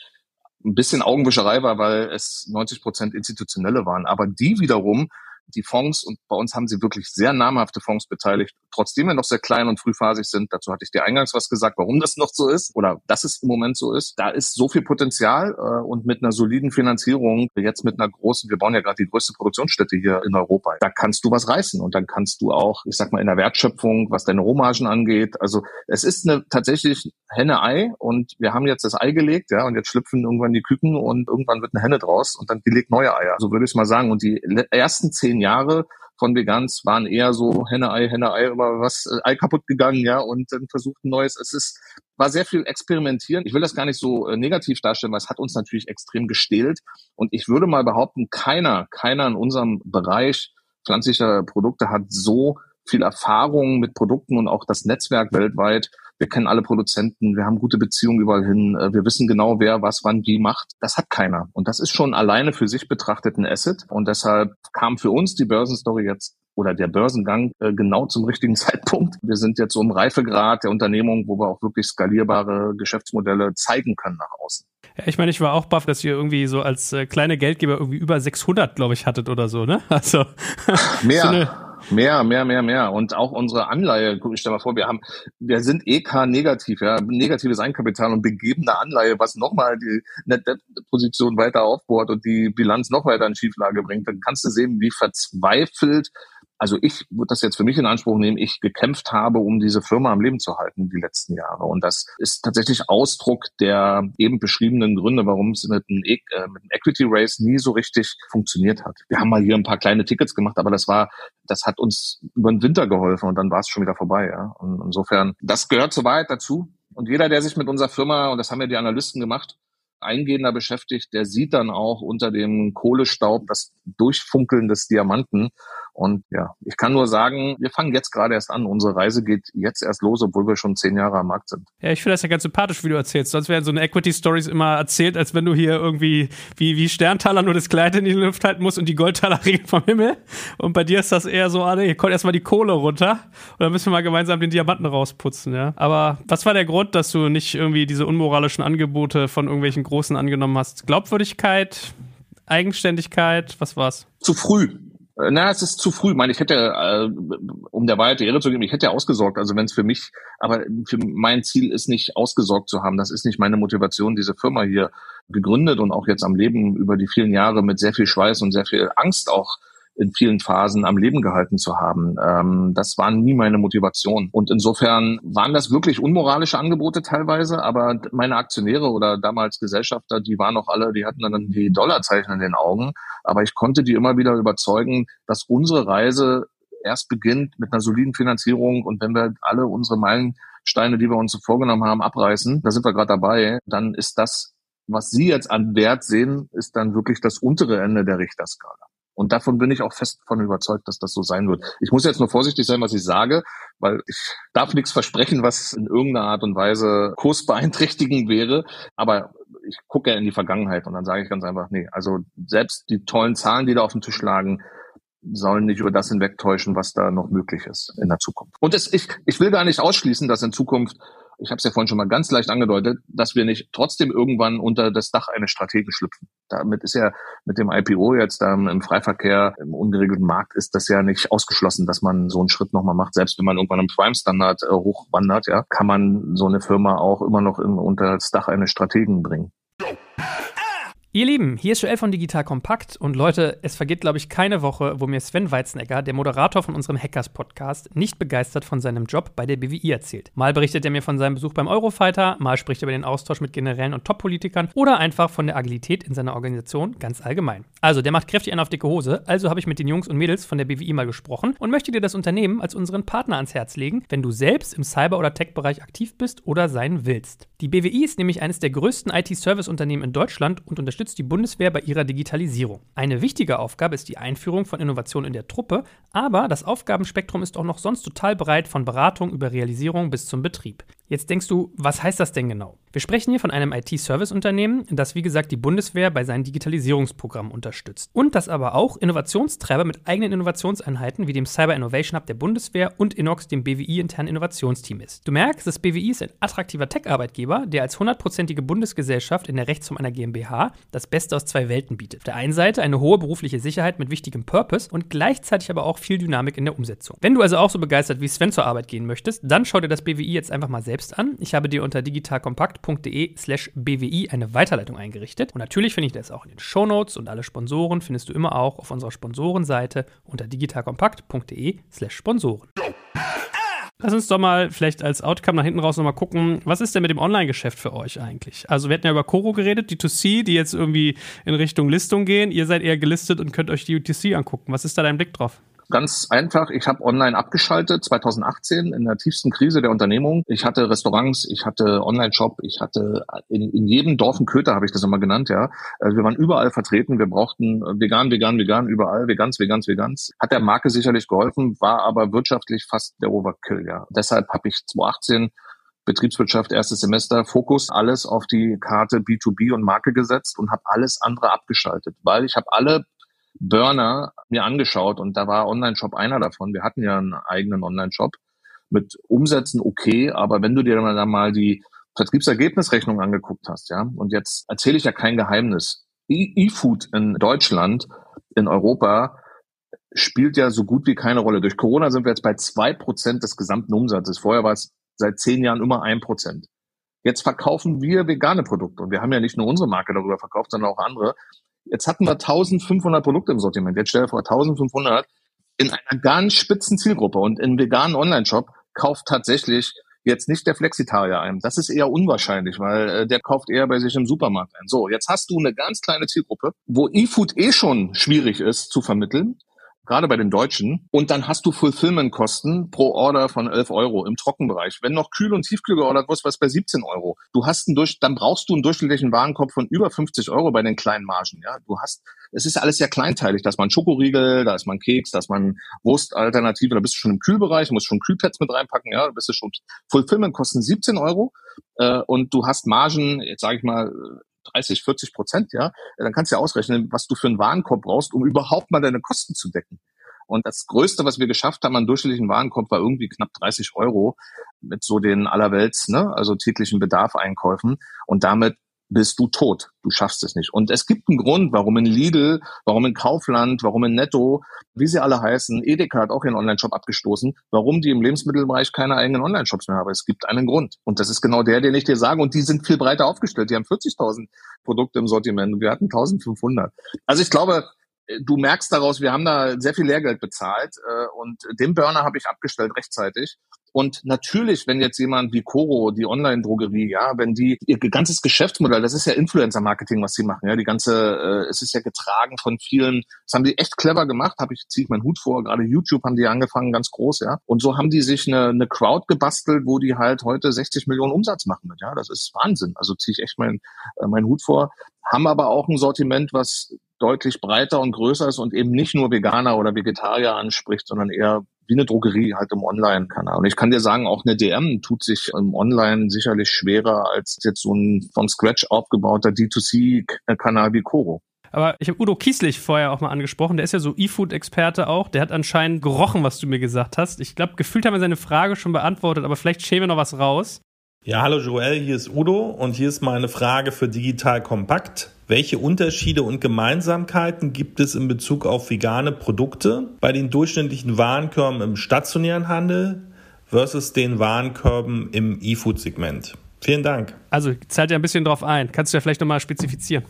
C: ein bisschen Augenwischerei war, weil es 90 Prozent institutionelle waren. Aber die wiederum die Fonds, und bei uns haben sie wirklich sehr namhafte Fonds beteiligt, trotzdem wir noch sehr klein und frühphasig sind, dazu hatte ich dir eingangs was gesagt, warum das noch so ist oder dass es im Moment so ist, da ist so viel Potenzial äh, und mit einer soliden Finanzierung, jetzt mit einer großen, wir bauen ja gerade die größte Produktionsstätte hier in Europa, da kannst du was reißen und dann kannst du auch, ich sag mal, in der Wertschöpfung, was deine Rohmargen angeht, also es ist eine tatsächlich Henne-Ei und wir haben jetzt das Ei gelegt, ja, und jetzt schlüpfen irgendwann die Küken und irgendwann wird eine Henne draus und dann die legt neue Eier. So würde ich mal sagen. Und die ersten zehn Jahre von Vegans waren eher so Henne-Ei, Henne-Ei, immer was, äh, Ei kaputt gegangen, ja, und dann versucht ein neues. Es ist, war sehr viel experimentieren. Ich will das gar nicht so äh, negativ darstellen, weil es hat uns natürlich extrem gestählt. Und ich würde mal behaupten, keiner, keiner in unserem Bereich pflanzlicher Produkte hat so viel Erfahrung mit Produkten und auch das Netzwerk weltweit wir kennen alle Produzenten, wir haben gute Beziehungen überall hin, äh, wir wissen genau, wer was wann wie macht. Das hat keiner. Und das ist schon alleine für sich betrachtet ein Asset. Und deshalb kam für uns die Börsenstory jetzt oder der Börsengang äh, genau zum richtigen Zeitpunkt. Wir sind jetzt so im Reifegrad der Unternehmung, wo wir auch wirklich skalierbare Geschäftsmodelle zeigen können nach außen.
B: Ja, ich meine, ich war auch baff, dass ihr irgendwie so als äh, kleine Geldgeber irgendwie über 600, glaube ich, hattet oder so, ne? Also
C: mehr.
B: so eine,
C: Mehr, mehr, mehr, mehr. Und auch unsere Anleihe, guck ich dir mal vor, wir haben, wir sind EK negativ, ja, negatives Eigenkapital und begebene Anleihe, was nochmal die Net Debt Position weiter aufbohrt und die Bilanz noch weiter in Schieflage bringt. Dann kannst du sehen, wie verzweifelt also ich würde das jetzt für mich in Anspruch nehmen, ich gekämpft habe, um diese Firma am Leben zu halten die letzten Jahre. Und das ist tatsächlich Ausdruck der eben beschriebenen Gründe, warum es mit einem, e äh, Equity Race nie so richtig funktioniert hat. Wir haben mal hier ein paar kleine Tickets gemacht, aber das war, das hat uns über den Winter geholfen und dann war es schon wieder vorbei. Ja. Und insofern, das gehört zur Wahrheit dazu. Und jeder, der sich mit unserer Firma, und das haben ja die Analysten gemacht, eingehender beschäftigt, der sieht dann auch unter dem Kohlestaub das Durchfunkeln des Diamanten. Und ja, ich kann nur sagen, wir fangen jetzt gerade erst an. Unsere Reise geht jetzt erst los, obwohl wir schon zehn Jahre am Markt sind.
F: Ja, ich finde das ja ganz sympathisch, wie du erzählst. Sonst werden so eine Equity-Stories immer erzählt, als wenn du hier irgendwie wie, wie Sterntaler nur das Kleid in die Luft halten musst und die Goldtaler regeln vom Himmel. Und bei dir ist das eher so, ah, hier kommt erstmal die Kohle runter und dann müssen wir mal gemeinsam den Diamanten rausputzen, ja. Aber was war der Grund, dass du nicht irgendwie diese unmoralischen Angebote von irgendwelchen Großen angenommen hast? Glaubwürdigkeit, Eigenständigkeit, was war's?
C: Zu früh. Na, es ist zu früh. Ich meine, ich hätte, äh, um der Wahrheit die Ehre zu geben, ich hätte ausgesorgt. Also wenn es für mich, aber für mein Ziel ist nicht ausgesorgt zu haben. Das ist nicht meine Motivation, diese Firma hier gegründet und auch jetzt am Leben über die vielen Jahre mit sehr viel Schweiß und sehr viel Angst auch in vielen Phasen am Leben gehalten zu haben. Ähm, das war nie meine Motivation. Und insofern waren das wirklich unmoralische Angebote teilweise, aber meine Aktionäre oder damals Gesellschafter, die waren auch alle, die hatten dann die Dollarzeichen in den Augen. Aber ich konnte die immer wieder überzeugen, dass unsere Reise erst beginnt mit einer soliden Finanzierung und wenn wir alle unsere Meilensteine, die wir uns so vorgenommen haben, abreißen, da sind wir gerade dabei, dann ist das, was Sie jetzt an Wert sehen, ist dann wirklich das untere Ende der Richterskala. Und davon bin ich auch fest von überzeugt, dass das so sein wird. Ich muss jetzt nur vorsichtig sein, was ich sage, weil ich darf nichts versprechen, was in irgendeiner Art und Weise kursbeeinträchtigend wäre. Aber ich gucke ja in die Vergangenheit und dann sage ich ganz einfach, nee, also selbst die tollen Zahlen, die da auf den Tisch lagen, sollen nicht über das hinwegtäuschen, was da noch möglich ist in der Zukunft. Und es, ich, ich will gar nicht ausschließen, dass in Zukunft ich habe es ja vorhin schon mal ganz leicht angedeutet, dass wir nicht trotzdem irgendwann unter das Dach eines Strategen schlüpfen. Damit ist ja mit dem IPO jetzt ähm, im Freiverkehr, im ungeregelten Markt, ist das ja nicht ausgeschlossen, dass man so einen Schritt nochmal macht. Selbst wenn man irgendwann im Prime-Standard äh, hochwandert, ja, kann man so eine Firma auch immer noch in, unter das Dach eines Strategen bringen.
F: Ihr Lieben, hier ist Joel von Digital Kompakt und Leute, es vergeht, glaube ich, keine Woche, wo mir Sven Weizenegger, der Moderator von unserem Hackers-Podcast, nicht begeistert von seinem Job bei der BWI erzählt. Mal berichtet er mir von seinem Besuch beim Eurofighter, mal spricht er über den Austausch mit Generälen und Top-Politikern oder einfach von der Agilität in seiner Organisation ganz allgemein. Also, der macht kräftig einen auf dicke Hose, also habe ich mit den Jungs und Mädels von der BWI mal gesprochen und möchte dir das Unternehmen als unseren Partner ans Herz legen, wenn du selbst im Cyber- oder Tech-Bereich aktiv bist oder sein willst. Die BWI ist nämlich eines der größten IT-Service-Unternehmen in Deutschland und unterstützt unterstützt die Bundeswehr bei ihrer Digitalisierung. Eine wichtige Aufgabe ist die Einführung von Innovationen in der Truppe, aber das Aufgabenspektrum ist auch noch sonst total breit von Beratung über Realisierung bis zum Betrieb. Jetzt denkst du, was heißt das denn genau? Wir sprechen hier von einem IT-Service-Unternehmen, das wie gesagt die Bundeswehr bei seinen Digitalisierungsprogrammen unterstützt. Und das aber auch Innovationstreiber mit eigenen Innovationseinheiten wie dem Cyber Innovation Hub der Bundeswehr und Inox, dem BWI-internen Innovationsteam ist. Du merkst, das BWI ist ein attraktiver Tech-Arbeitgeber, der als hundertprozentige Bundesgesellschaft in der Rechtsform einer GmbH das Beste aus zwei Welten bietet. Auf der einen Seite eine hohe berufliche Sicherheit mit wichtigem Purpose und gleichzeitig aber auch viel Dynamik in der Umsetzung. Wenn du also auch so begeistert wie Sven zur Arbeit gehen möchtest, dann schau dir das BWI jetzt einfach mal selbst an. Ich habe dir unter digitalkompakt.de slash bwi eine Weiterleitung eingerichtet. Und natürlich finde ich das auch in den Shownotes und alle Sponsoren findest du immer auch auf unserer Sponsorenseite unter digitalkompakt.de slash Sponsoren. Lass uns doch mal vielleicht als Outcome nach hinten raus nochmal gucken, was ist denn mit dem Online-Geschäft für euch eigentlich? Also wir hatten ja über Coro geredet, die 2C, die jetzt irgendwie in Richtung Listung gehen. Ihr seid eher gelistet und könnt euch die UTC angucken. Was ist da dein Blick drauf?
C: Ganz einfach, ich habe online abgeschaltet 2018 in der tiefsten Krise der Unternehmung. Ich hatte Restaurants, ich hatte Online-Shop, ich hatte in, in jedem Dorf einen Köter, habe ich das immer genannt, ja. Also wir waren überall vertreten, wir brauchten vegan, vegan, vegan, überall, vegans, vegans, vegans. Hat der Marke sicherlich geholfen, war aber wirtschaftlich fast der Overkill, ja. Deshalb habe ich 2018 Betriebswirtschaft, erstes Semester, Fokus, alles auf die Karte B2B und Marke gesetzt und habe alles andere abgeschaltet, weil ich habe alle Burner mir angeschaut und da war Online-Shop einer davon. Wir hatten ja einen eigenen Online-Shop mit Umsätzen okay, aber wenn du dir dann mal die Vertriebsergebnisrechnung angeguckt hast, ja, und jetzt erzähle ich ja kein Geheimnis. E-Food in Deutschland, in Europa, spielt ja so gut wie keine Rolle. Durch Corona sind wir jetzt bei zwei Prozent des gesamten Umsatzes. Vorher war es seit zehn Jahren immer ein Prozent. Jetzt verkaufen wir vegane Produkte und wir haben ja nicht nur unsere Marke darüber verkauft, sondern auch andere. Jetzt hatten wir 1500 Produkte im Sortiment. Jetzt stell dir vor, 1500 in einer ganz spitzen Zielgruppe und in veganen Online-Shop kauft tatsächlich jetzt nicht der Flexitarier ein. Das ist eher unwahrscheinlich, weil äh, der kauft eher bei sich im Supermarkt ein. So, jetzt hast du eine ganz kleine Zielgruppe, wo E-Food eh schon schwierig ist zu vermitteln gerade bei den Deutschen. Und dann hast du Fulfillment-Kosten pro Order von 11 Euro im Trockenbereich. Wenn noch kühl und tiefkühl geordert wird, was bei 17 Euro. Du hast einen durch, dann brauchst du einen durchschnittlichen Warenkorb von über 50 Euro bei den kleinen Margen. Ja, du hast, es ist alles sehr kleinteilig. Da ist man Schokoriegel, da ist man Keks, da ist man Wurstalternative, da bist du schon im Kühlbereich, musst schon Kühlpads mit reinpacken, ja, da bist du schon, Fulfillment-Kosten 17 Euro, äh, und du hast Margen, jetzt sage ich mal, 30, 40 Prozent, ja, dann kannst du ja ausrechnen, was du für einen Warenkorb brauchst, um überhaupt mal deine Kosten zu decken. Und das Größte, was wir geschafft haben an durchschnittlichen Warenkorb, war irgendwie knapp 30 Euro mit so den allerwelts, ne, also täglichen Bedarf-Einkäufen. Und damit bist du tot. Du schaffst es nicht. Und es gibt einen Grund, warum in Lidl, warum in Kaufland, warum in Netto, wie sie alle heißen, Edeka hat auch ihren Online-Shop abgestoßen, warum die im Lebensmittelbereich keine eigenen Online-Shops mehr haben. Es gibt einen Grund. Und das ist genau der, den ich dir sage. Und die sind viel breiter aufgestellt. Die haben 40.000 Produkte im Sortiment. Wir hatten 1.500. Also ich glaube, du merkst daraus, wir haben da sehr viel Lehrgeld bezahlt äh, und den Burner habe ich abgestellt rechtzeitig. Und natürlich, wenn jetzt jemand wie Coro, die Online-Drogerie, ja, wenn die ihr ganzes Geschäftsmodell, das ist ja Influencer-Marketing, was sie machen, ja, die ganze, äh, es ist ja getragen von vielen, das haben die echt clever gemacht, habe ich ziehe ich meinen Hut vor. Gerade YouTube haben die angefangen, ganz groß, ja. Und so haben die sich eine, eine Crowd gebastelt, wo die halt heute 60 Millionen Umsatz machen mit, ja. Das ist Wahnsinn. Also ziehe ich echt meinen äh, meinen Hut vor. Haben aber auch ein Sortiment, was deutlich breiter und größer ist und eben nicht nur Veganer oder Vegetarier anspricht, sondern eher wie eine Drogerie halt im Online-Kanal. Und ich kann dir sagen, auch eine DM tut sich im Online sicherlich schwerer als jetzt so ein von Scratch aufgebauter D2C-Kanal wie Koro.
B: Aber ich habe Udo Kieslich vorher auch mal angesprochen. Der ist ja so E-Food-Experte auch. Der hat anscheinend gerochen, was du mir gesagt hast. Ich glaube, gefühlt haben wir seine Frage schon beantwortet, aber vielleicht schämen wir noch was raus.
H: Ja, hallo Joel, hier ist Udo und hier ist meine Frage für Digital Kompakt. Welche Unterschiede und Gemeinsamkeiten gibt es in Bezug auf vegane Produkte bei den durchschnittlichen Warenkörben im stationären Handel versus den Warenkörben im E-Food-Segment? Vielen Dank.
B: Also zahlt ja ein bisschen drauf ein. Kannst du ja vielleicht nochmal spezifizieren?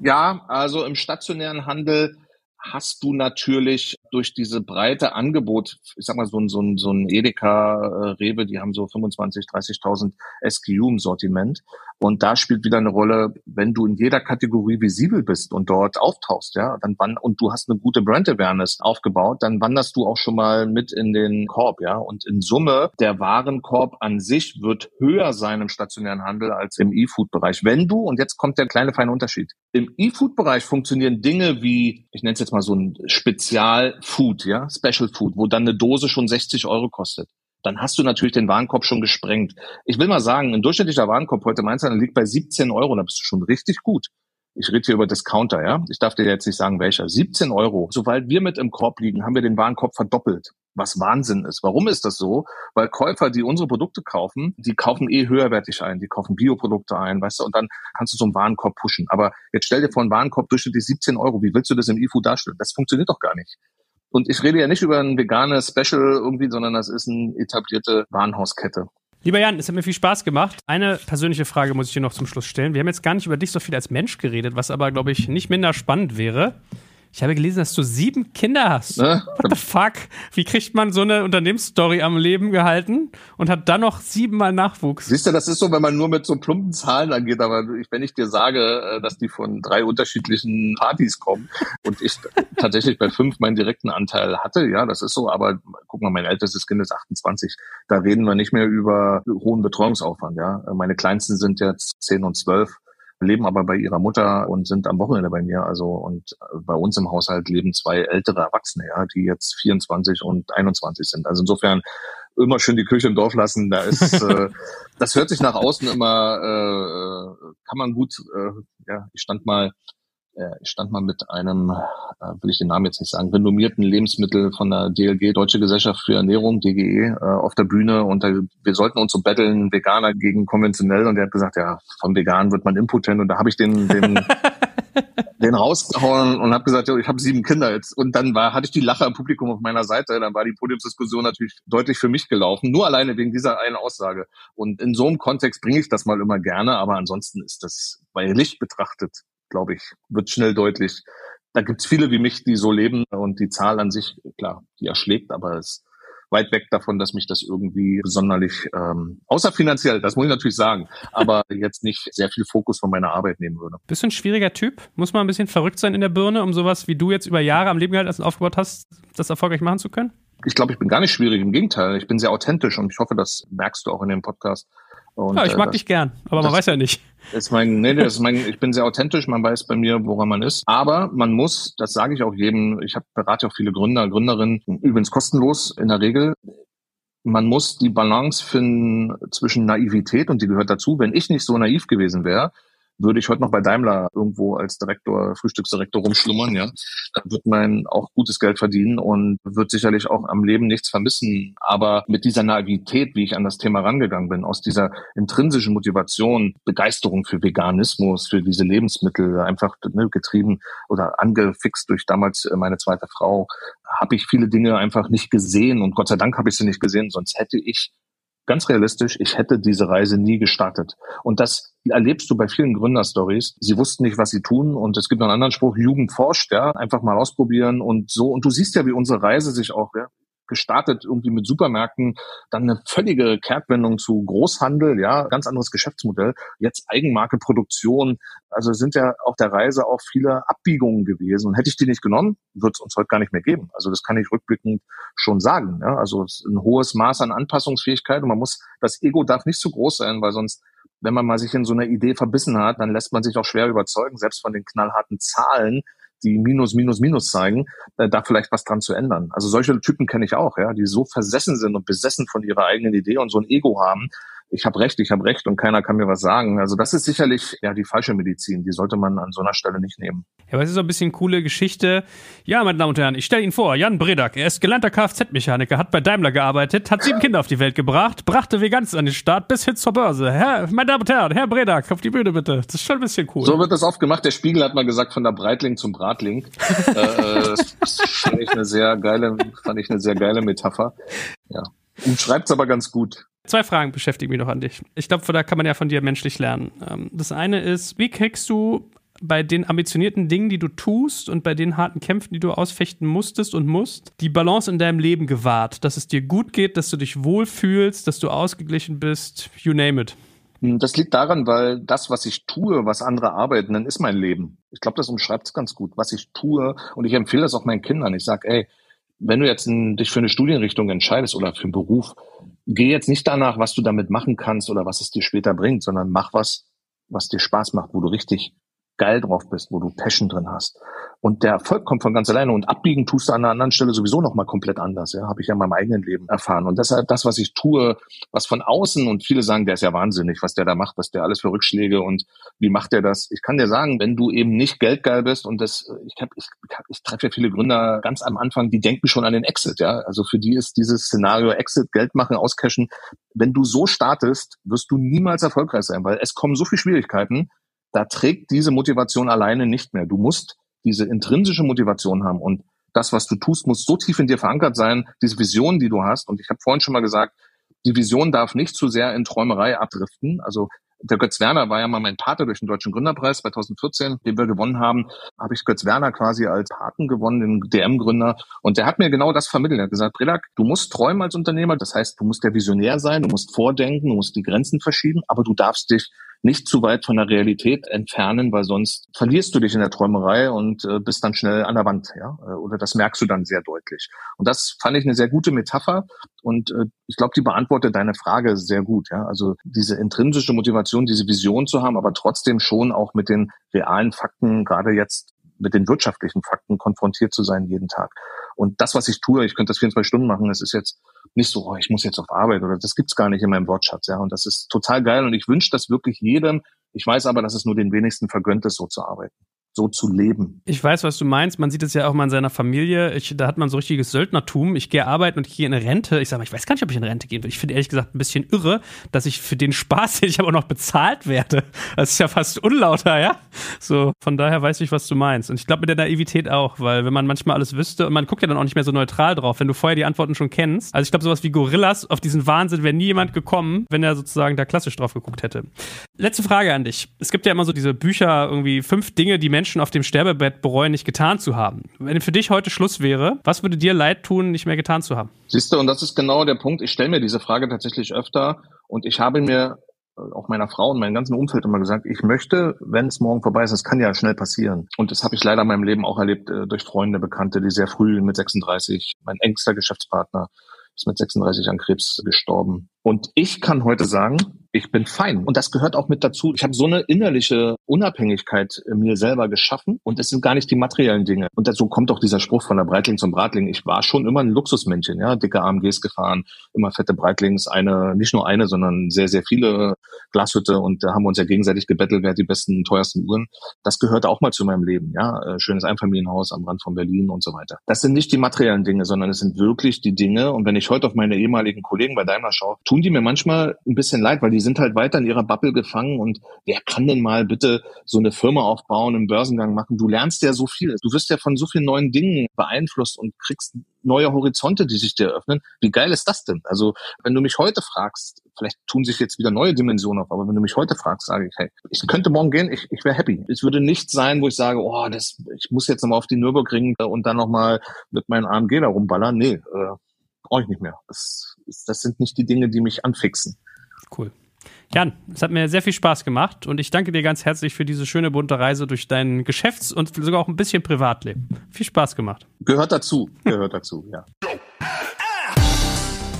C: Ja, also im stationären Handel hast du natürlich durch diese breite Angebot, ich sag mal so ein, so ein, so ein Edeka, äh, Rewe, die haben so 25, 30.000 SKU im Sortiment. Und da spielt wieder eine Rolle, wenn du in jeder Kategorie visibel bist und dort auftauchst, ja, dann wann, und du hast eine gute Brand Awareness aufgebaut, dann wanderst du auch schon mal mit in den Korb, ja. Und in Summe, der Warenkorb an sich wird höher sein im stationären Handel als im E-Food-Bereich. Wenn du, und jetzt kommt der kleine feine Unterschied, im E-Food-Bereich funktionieren Dinge wie, ich nenne es jetzt mal so ein Spezial-Food, ja, Special Food, wo dann eine Dose schon 60 Euro kostet dann hast du natürlich den Warenkorb schon gesprengt. Ich will mal sagen, ein durchschnittlicher Warenkorb heute im Einzelhandel liegt bei 17 Euro, da bist du schon richtig gut. Ich rede hier über Discounter, ja. Ich darf dir jetzt nicht sagen, welcher. 17 Euro. Sobald wir mit im Korb liegen, haben wir den Warenkorb verdoppelt. Was Wahnsinn ist. Warum ist das so? Weil Käufer, die unsere Produkte kaufen, die kaufen eh höherwertig ein. Die kaufen Bioprodukte ein, weißt du, und dann kannst du so einen Warenkorb pushen. Aber jetzt stell dir vor, einen Warenkorb durchschnittlich 17 Euro. Wie willst du das im IFU darstellen? Das funktioniert doch gar nicht. Und ich rede ja nicht über ein veganes Special irgendwie, sondern das ist eine etablierte Warenhauskette.
B: Lieber Jan, es hat mir viel Spaß gemacht. Eine persönliche Frage muss ich dir noch zum Schluss stellen. Wir haben jetzt gar nicht über dich so viel als Mensch geredet, was aber, glaube ich, nicht minder spannend wäre. Ich habe gelesen, dass du sieben Kinder hast. Ne? What the fuck? Wie kriegt man so eine Unternehmensstory am Leben gehalten und hat dann noch siebenmal Nachwuchs?
C: Siehst du, das ist so, wenn man nur mit so plumpen Zahlen angeht. Aber wenn ich dir sage, äh, dass die von drei unterschiedlichen Partys kommen und ich tatsächlich bei fünf meinen direkten Anteil hatte, ja, das ist so. Aber guck mal, mein ältestes Kind ist 28. Da reden wir nicht mehr über hohen Betreuungsaufwand. Ja, meine kleinsten sind jetzt zehn und zwölf leben aber bei ihrer Mutter und sind am Wochenende bei mir. Also und äh, bei uns im Haushalt leben zwei ältere Erwachsene, ja, die jetzt 24 und 21 sind. Also insofern immer schön die Küche im Dorf lassen. Da ist, äh, das hört sich nach außen immer, äh, kann man gut. Äh, ja, ich stand mal ich stand mal mit einem, äh, will ich den Namen jetzt nicht sagen, renommierten Lebensmittel von der DLG, Deutsche Gesellschaft für Ernährung, DGE, äh, auf der Bühne und da, wir sollten uns so betteln, Veganer gegen konventionell und der hat gesagt, ja, von vegan wird man impotent und da habe ich den, den den rausgehauen und habe gesagt, ich habe sieben Kinder jetzt. Und dann war, hatte ich die Lacher im Publikum auf meiner Seite. Dann war die Podiumsdiskussion natürlich deutlich für mich gelaufen. Nur alleine wegen dieser einen Aussage. Und in so einem Kontext bringe ich das mal immer gerne. Aber ansonsten ist das bei Licht betrachtet, glaube ich, wird schnell deutlich. Da gibt's viele wie mich, die so leben und die Zahl an sich, klar, die erschlägt, aber es weit weg davon, dass mich das irgendwie besonderlich, ähm, außer finanziell, das muss ich natürlich sagen, aber jetzt nicht sehr viel Fokus von meiner Arbeit nehmen würde.
B: Bist du ein schwieriger Typ? Muss man ein bisschen verrückt sein in der Birne, um sowas wie du jetzt über Jahre am Leben gehalten hast und aufgebaut hast, das erfolgreich machen zu können?
C: Ich glaube, ich bin gar nicht schwierig. Im Gegenteil, ich bin sehr authentisch und ich hoffe, das merkst du auch in dem Podcast.
B: Und, ja, ich mag äh, dich gern, aber man weiß ja nicht.
C: Ist mein, nee, das ist mein, ich bin sehr authentisch, man weiß bei mir, woran man ist. Aber man muss, das sage ich auch jedem, ich habe berate auch viele Gründer, Gründerinnen, übrigens kostenlos in der Regel. Man muss die Balance finden zwischen Naivität und die gehört dazu. Wenn ich nicht so naiv gewesen wäre, würde ich heute noch bei Daimler irgendwo als Direktor, Frühstücksdirektor rumschlummern, ja, dann wird man auch gutes Geld verdienen und wird sicherlich auch am Leben nichts vermissen. Aber mit dieser Naivität, wie ich an das Thema rangegangen bin, aus dieser intrinsischen Motivation, Begeisterung für Veganismus, für diese Lebensmittel, einfach ne, getrieben oder angefixt durch damals meine zweite Frau, habe ich viele Dinge einfach nicht gesehen und Gott sei Dank habe ich sie nicht gesehen, sonst hätte ich ganz realistisch, ich hätte diese Reise nie gestartet. Und das erlebst du bei vielen Gründerstories. Sie wussten nicht, was sie tun. Und es gibt noch einen anderen Spruch, Jugend forscht, ja, einfach mal ausprobieren und so. Und du siehst ja, wie unsere Reise sich auch ja, gestartet irgendwie mit Supermärkten, dann eine völlige Kehrtwendung zu Großhandel, ja, ganz anderes Geschäftsmodell, jetzt Eigenmarke, Produktion. Also sind ja auf der Reise auch viele Abbiegungen gewesen. Und hätte ich die nicht genommen, wird es uns heute gar nicht mehr geben. Also das kann ich rückblickend schon sagen. Ja? Also ein hohes Maß an Anpassungsfähigkeit und man muss, das Ego darf nicht zu groß sein, weil sonst wenn man mal sich in so einer Idee verbissen hat, dann lässt man sich auch schwer überzeugen, selbst von den knallharten Zahlen, die Minus, Minus, Minus zeigen, äh, da vielleicht was dran zu ändern. Also solche Typen kenne ich auch, ja, die so versessen sind und besessen von ihrer eigenen Idee und so ein Ego haben, ich habe recht, ich habe recht und keiner kann mir was sagen. Also das ist sicherlich ja die falsche Medizin. Die sollte man an so einer Stelle nicht nehmen.
B: Ja, aber es ist so ein bisschen coole Geschichte. Ja, meine Damen und Herren, ich stelle Ihnen vor, Jan Bredak. Er ist gelernter Kfz-Mechaniker, hat bei Daimler gearbeitet, hat sieben Kinder auf die Welt gebracht, brachte Veganz an den Start bis hin zur Börse. Herr, meine Damen und Herren, Herr Bredak, auf die Bühne bitte. Das ist schon ein bisschen cool.
C: So wird das oft gemacht. Der Spiegel hat mal gesagt, von der Breitling zum Bratling. äh, äh das fand ich eine sehr geile, fand ich eine sehr geile Metapher. Ja. Und schreibt's aber ganz gut.
B: Zwei Fragen beschäftigen mich noch an dich. Ich glaube, da kann man ja von dir menschlich lernen. Ähm, das eine ist, wie kriegst du bei den ambitionierten Dingen, die du tust und bei den harten Kämpfen, die du ausfechten musstest und musst, die Balance in deinem Leben gewahrt, dass es dir gut geht, dass du dich wohlfühlst, dass du ausgeglichen bist, you name it.
C: Hm, das liegt daran, weil das, was ich tue, was andere arbeiten, dann ist mein Leben. Ich glaube, das umschreibt es ganz gut, was ich tue. Und ich empfehle das auch meinen Kindern. Ich sage, ey, wenn du jetzt ein, dich für eine Studienrichtung entscheidest oder für einen Beruf, geh jetzt nicht danach, was du damit machen kannst oder was es dir später bringt, sondern mach was, was dir Spaß macht, wo du richtig geil drauf bist, wo du Passion drin hast. Und der Erfolg kommt von ganz alleine und abbiegen tust du an einer anderen Stelle sowieso nochmal komplett anders. Ja, habe ich ja in meinem eigenen Leben erfahren. Und deshalb das, was ich tue, was von außen und viele sagen, der ist ja wahnsinnig, was der da macht, was der alles für Rückschläge und wie macht der das? Ich kann dir sagen, wenn du eben nicht geldgeil bist und das, ich habe, ich, ich treffe ja viele Gründer ganz am Anfang, die denken schon an den Exit. Ja, also für die ist dieses Szenario Exit, Geld machen, auscashen. Wenn du so startest, wirst du niemals erfolgreich sein, weil es kommen so viele Schwierigkeiten. Da trägt diese Motivation alleine nicht mehr. Du musst diese intrinsische Motivation haben und das, was du tust, muss so tief in dir verankert sein, diese Vision, die du hast. Und ich habe vorhin schon mal gesagt, die Vision darf nicht zu sehr in Träumerei abdriften. Also der Götz Werner war ja mal mein Pate durch den Deutschen Gründerpreis 2014, den wir gewonnen haben. Habe ich Götz Werner quasi als Paten gewonnen, den DM-Gründer. Und der hat mir genau das vermittelt. Er hat gesagt, Predak, du musst träumen als Unternehmer. Das heißt, du musst der Visionär sein, du musst vordenken, du musst die Grenzen verschieben, aber du darfst dich nicht zu weit von der Realität entfernen, weil sonst verlierst du dich in der Träumerei und äh, bist dann schnell an der Wand, ja. Äh, oder das merkst du dann sehr deutlich. Und das fand ich eine sehr gute Metapher und äh, ich glaube, die beantwortet deine Frage sehr gut, ja. Also diese intrinsische Motivation, diese Vision zu haben, aber trotzdem schon auch mit den realen Fakten, gerade jetzt mit den wirtschaftlichen Fakten konfrontiert zu sein jeden Tag. Und das, was ich tue, ich könnte das 24 Stunden machen, es ist jetzt nicht so, oh, ich muss jetzt auf Arbeit oder das gibt's gar nicht in meinem Wortschatz, ja. Und das ist total geil und ich wünsche das wirklich jedem. Ich weiß aber, dass es nur den wenigsten vergönnt ist, so zu arbeiten. So zu leben.
B: Ich weiß, was du meinst. Man sieht es ja auch mal in seiner Familie. Ich, da hat man so richtiges Söldnertum. Ich gehe arbeiten und ich gehe in Rente. Ich sage mal, ich weiß gar nicht, ob ich in Rente gehen will. Ich finde ehrlich gesagt ein bisschen irre, dass ich für den Spaß, den ich aber auch noch bezahlt werde. Das ist ja fast unlauter, ja? So, von daher weiß ich, was du meinst. Und ich glaube mit der Naivität auch, weil wenn man manchmal alles wüsste und man guckt ja dann auch nicht mehr so neutral drauf, wenn du vorher die Antworten schon kennst. Also ich glaube, sowas wie Gorillas, auf diesen Wahnsinn wäre nie jemand gekommen, wenn er sozusagen da klassisch drauf geguckt hätte. Letzte Frage an dich. Es gibt ja immer so diese Bücher, irgendwie fünf Dinge, die Menschen auf dem Sterbebett bereuen, nicht getan zu haben. Wenn für dich heute Schluss wäre, was würde dir leid tun, nicht mehr getan zu haben?
C: Siehst du, und das ist genau der Punkt. Ich stelle mir diese Frage tatsächlich öfter und ich habe mir äh, auch meiner Frau und meinem ganzen Umfeld immer gesagt, ich möchte, wenn es morgen vorbei ist, es kann ja schnell passieren. Und das habe ich leider in meinem Leben auch erlebt äh, durch Freunde, Bekannte, die sehr früh mit 36, mein engster Geschäftspartner ist mit 36 an Krebs gestorben. Und ich kann heute sagen, ich bin fein. Und das gehört auch mit dazu. Ich habe so eine innerliche Unabhängigkeit mir selber geschaffen und es sind gar nicht die materiellen Dinge. Und dazu kommt auch dieser Spruch von der Breitling zum Bratling. Ich war schon immer ein Luxusmännchen, ja, dicke AMGs gefahren, immer fette Breitlings, eine, nicht nur eine, sondern sehr, sehr viele Glashütte und da haben wir uns ja gegenseitig gebettelt, wer hat die besten, teuersten Uhren. Das gehört auch mal zu meinem Leben, ja. Äh, schönes Einfamilienhaus am Rand von Berlin und so weiter. Das sind nicht die materiellen Dinge, sondern es sind wirklich die Dinge. Und wenn ich heute auf meine ehemaligen Kollegen bei Daimler schaue, tun die mir manchmal ein bisschen leid, weil die sind halt weiter in ihrer Bubble gefangen und wer kann denn mal bitte so eine Firma aufbauen, einen Börsengang machen? Du lernst ja so viel. Du wirst ja von so vielen neuen Dingen beeinflusst und kriegst neue Horizonte, die sich dir öffnen. Wie geil ist das denn? Also, wenn du mich heute fragst, vielleicht tun sich jetzt wieder neue Dimensionen auf, aber wenn du mich heute fragst, sage ich, hey, ich könnte morgen gehen, ich, ich wäre happy. Es würde nicht sein, wo ich sage, oh, das, ich muss jetzt nochmal auf die Nürburgring und dann nochmal mit meinem AMG da rumballern. Nee, äh, brauche ich nicht mehr. Das, das sind nicht die Dinge, die mich anfixen.
B: Cool. Jan, es hat mir sehr viel Spaß gemacht und ich danke dir ganz herzlich für diese schöne bunte Reise durch dein Geschäfts- und sogar auch ein bisschen Privatleben. Viel Spaß gemacht.
C: Gehört dazu, gehört dazu, ja.